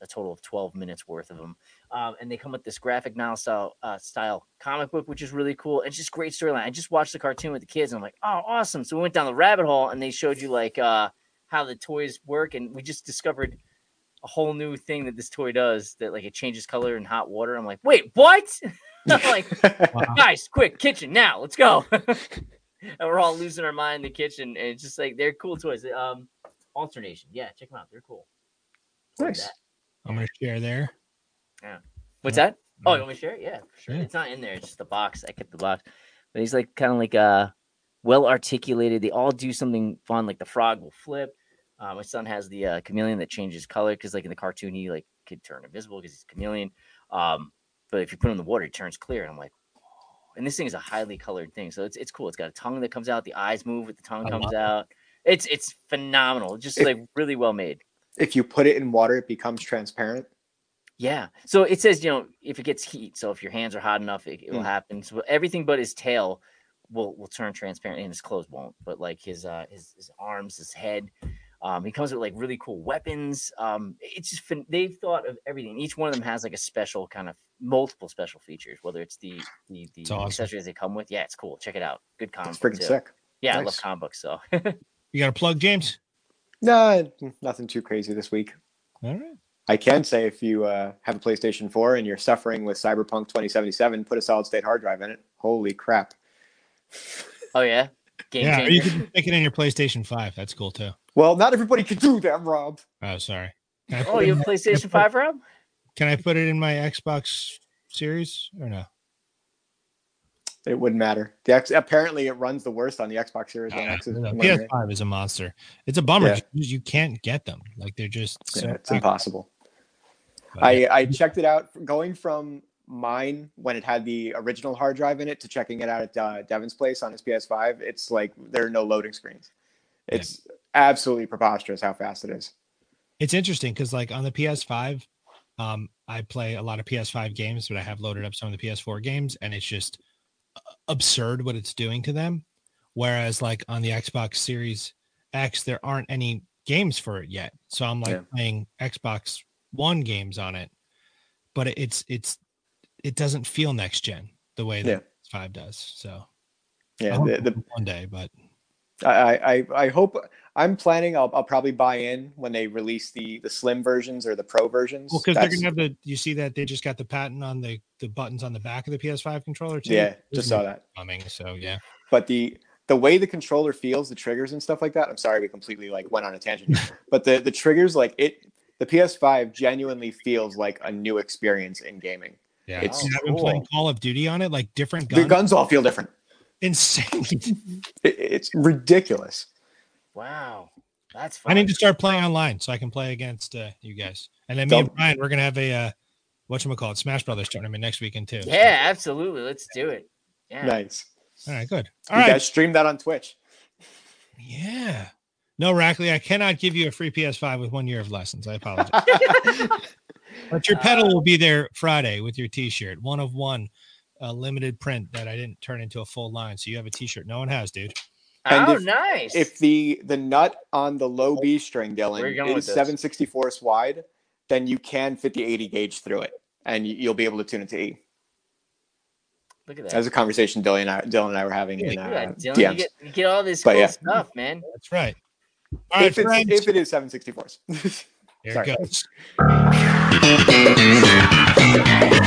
a total of 12 minutes worth of them. Um, and they come with this graphic novel style, uh, style comic book, which is really cool. It's just great storyline. I just watched the cartoon with the kids and I'm like, oh, awesome. So we went down the rabbit hole and they showed you like uh, how the toys work. And we just discovered a whole new thing that this toy does that like it changes color in hot water. I'm like, wait, what? I'm like, Wow. guys, quick, kitchen now, let's go. and we're all losing our mind in the kitchen. And it's just like, they're cool toys. Um, alternation. Yeah, check them out. They're cool. Nice. I'm gonna share there. Yeah. What's Yeah. that? Oh, you want me to share it? Yeah, sure. Yeah. It's not in there. It's just the box. I kept the box. But he's like kind of like uh well articulated. They all do something fun. Like the frog will flip. Uh, my son has the uh, chameleon that changes color because, like in the cartoon, he like could turn invisible because he's a chameleon. Um, but if you put him in the water, it turns clear. And I'm like, and this thing is a highly colored thing, so it's it's cool. It's got a tongue that comes out. The eyes move with the tongue I comes out. It's it's phenomenal. Just It- like really well made. if you put it in water, it becomes transparent. Yeah. So it says, you know, if it gets heat, so if your hands are hot enough, it, it will Mm. happen. So everything but his tail will will turn transparent, and his clothes won't. But like his uh his, his arms, his head, um, he comes with like really cool weapons. Um, it's just fin- they've thought of everything. Each one of them has like a special kind of multiple special features, whether it's the the the awesome. accessories they come with. Yeah, it's cool. Check it out. Good comic. It's book, freaking too. sick. Yeah, I love Nice. comic books. So You got a plug, James? No, nothing too crazy this week. All right. I can say if you uh, have a PlayStation 4 and you're suffering with Cyberpunk 2077, put a solid state hard drive in it. Holy crap. oh yeah, game yeah, or changer. you can stick it in your PlayStation 5. That's cool too. Well, not everybody can do that, Rob. Oh, sorry. Oh, put you in have my- PlayStation Five, Rob? can I put it in my Xbox series or no? It wouldn't matter. The X, apparently, it runs the worst on the Xbox Series One Ah, X. the from what I hear. PS5 is a monster. It's a bummer. Yeah. You can't get them. Like they're just so Yeah, it's impossible. But I, yeah. I checked it out going from mine when it had the original hard drive in it to checking it out at uh, Devin's place on his PS5. It's like there are no loading screens. Yeah. Absolutely preposterous how fast it is. it's interesting because like on the PS5, um, I play a lot of PS5 games, but I have loaded up some of the PS4 games, and it's just uh, absurd what it's doing to them. Whereas like on the Xbox Series X, there aren't any games for it yet, so I'm like Yeah. playing Xbox One games on it, but it's it's it doesn't feel next gen the way that five does. So Yeah, the, the, one day, but I, I I hope I'm planning. I'll, I'll probably buy in when they release the the slim versions or the pro versions. Well, because they're gonna have the. You see that they just got the patent on the the buttons on the back of the PS5 controller too. yeah, just saw that. coming. So yeah, But the the way the controller feels, the triggers and stuff like that. I'm sorry, we completely like went on a tangent, but the the triggers, like it, the PS5 genuinely feels like a new experience in gaming. Yeah, It's- I've been playing Call of Duty on it, like different guns. The guns all feel different. Insane. It, it's ridiculous. Wow, that's fun. I need to start playing online so I can play against uh, you guys. And then me and Don't- Brian, we're gonna have a uh, what call it, Smash Brothers tournament next weekend too. So- Yeah, absolutely. Let's do it. Yeah. Nice. All right, good. All you right. guys stream that on Twitch. Yeah. No, Rackley, I cannot give you a free PS5 with one year of lessons. I apologize. but your pedal will be there Friday with your T-shirt, one of one, a limited print that I didn't turn into a full line. So you have a T-shirt. No one has, dude. And oh, if- nice. if the the nut on the low B string, Dylan, going with is this? 764 wide, then you can fit the 80 gauge through it, and you- you'll be able to tune it to E. Look at that. That was a conversation Dylan and I, Dylan and I were having in yeah, uh, Dylan, you get, you get all this But cool yeah. stuff, man. That's right. All right, if, it's, friends. if it is 764s. Here sorry. it goes.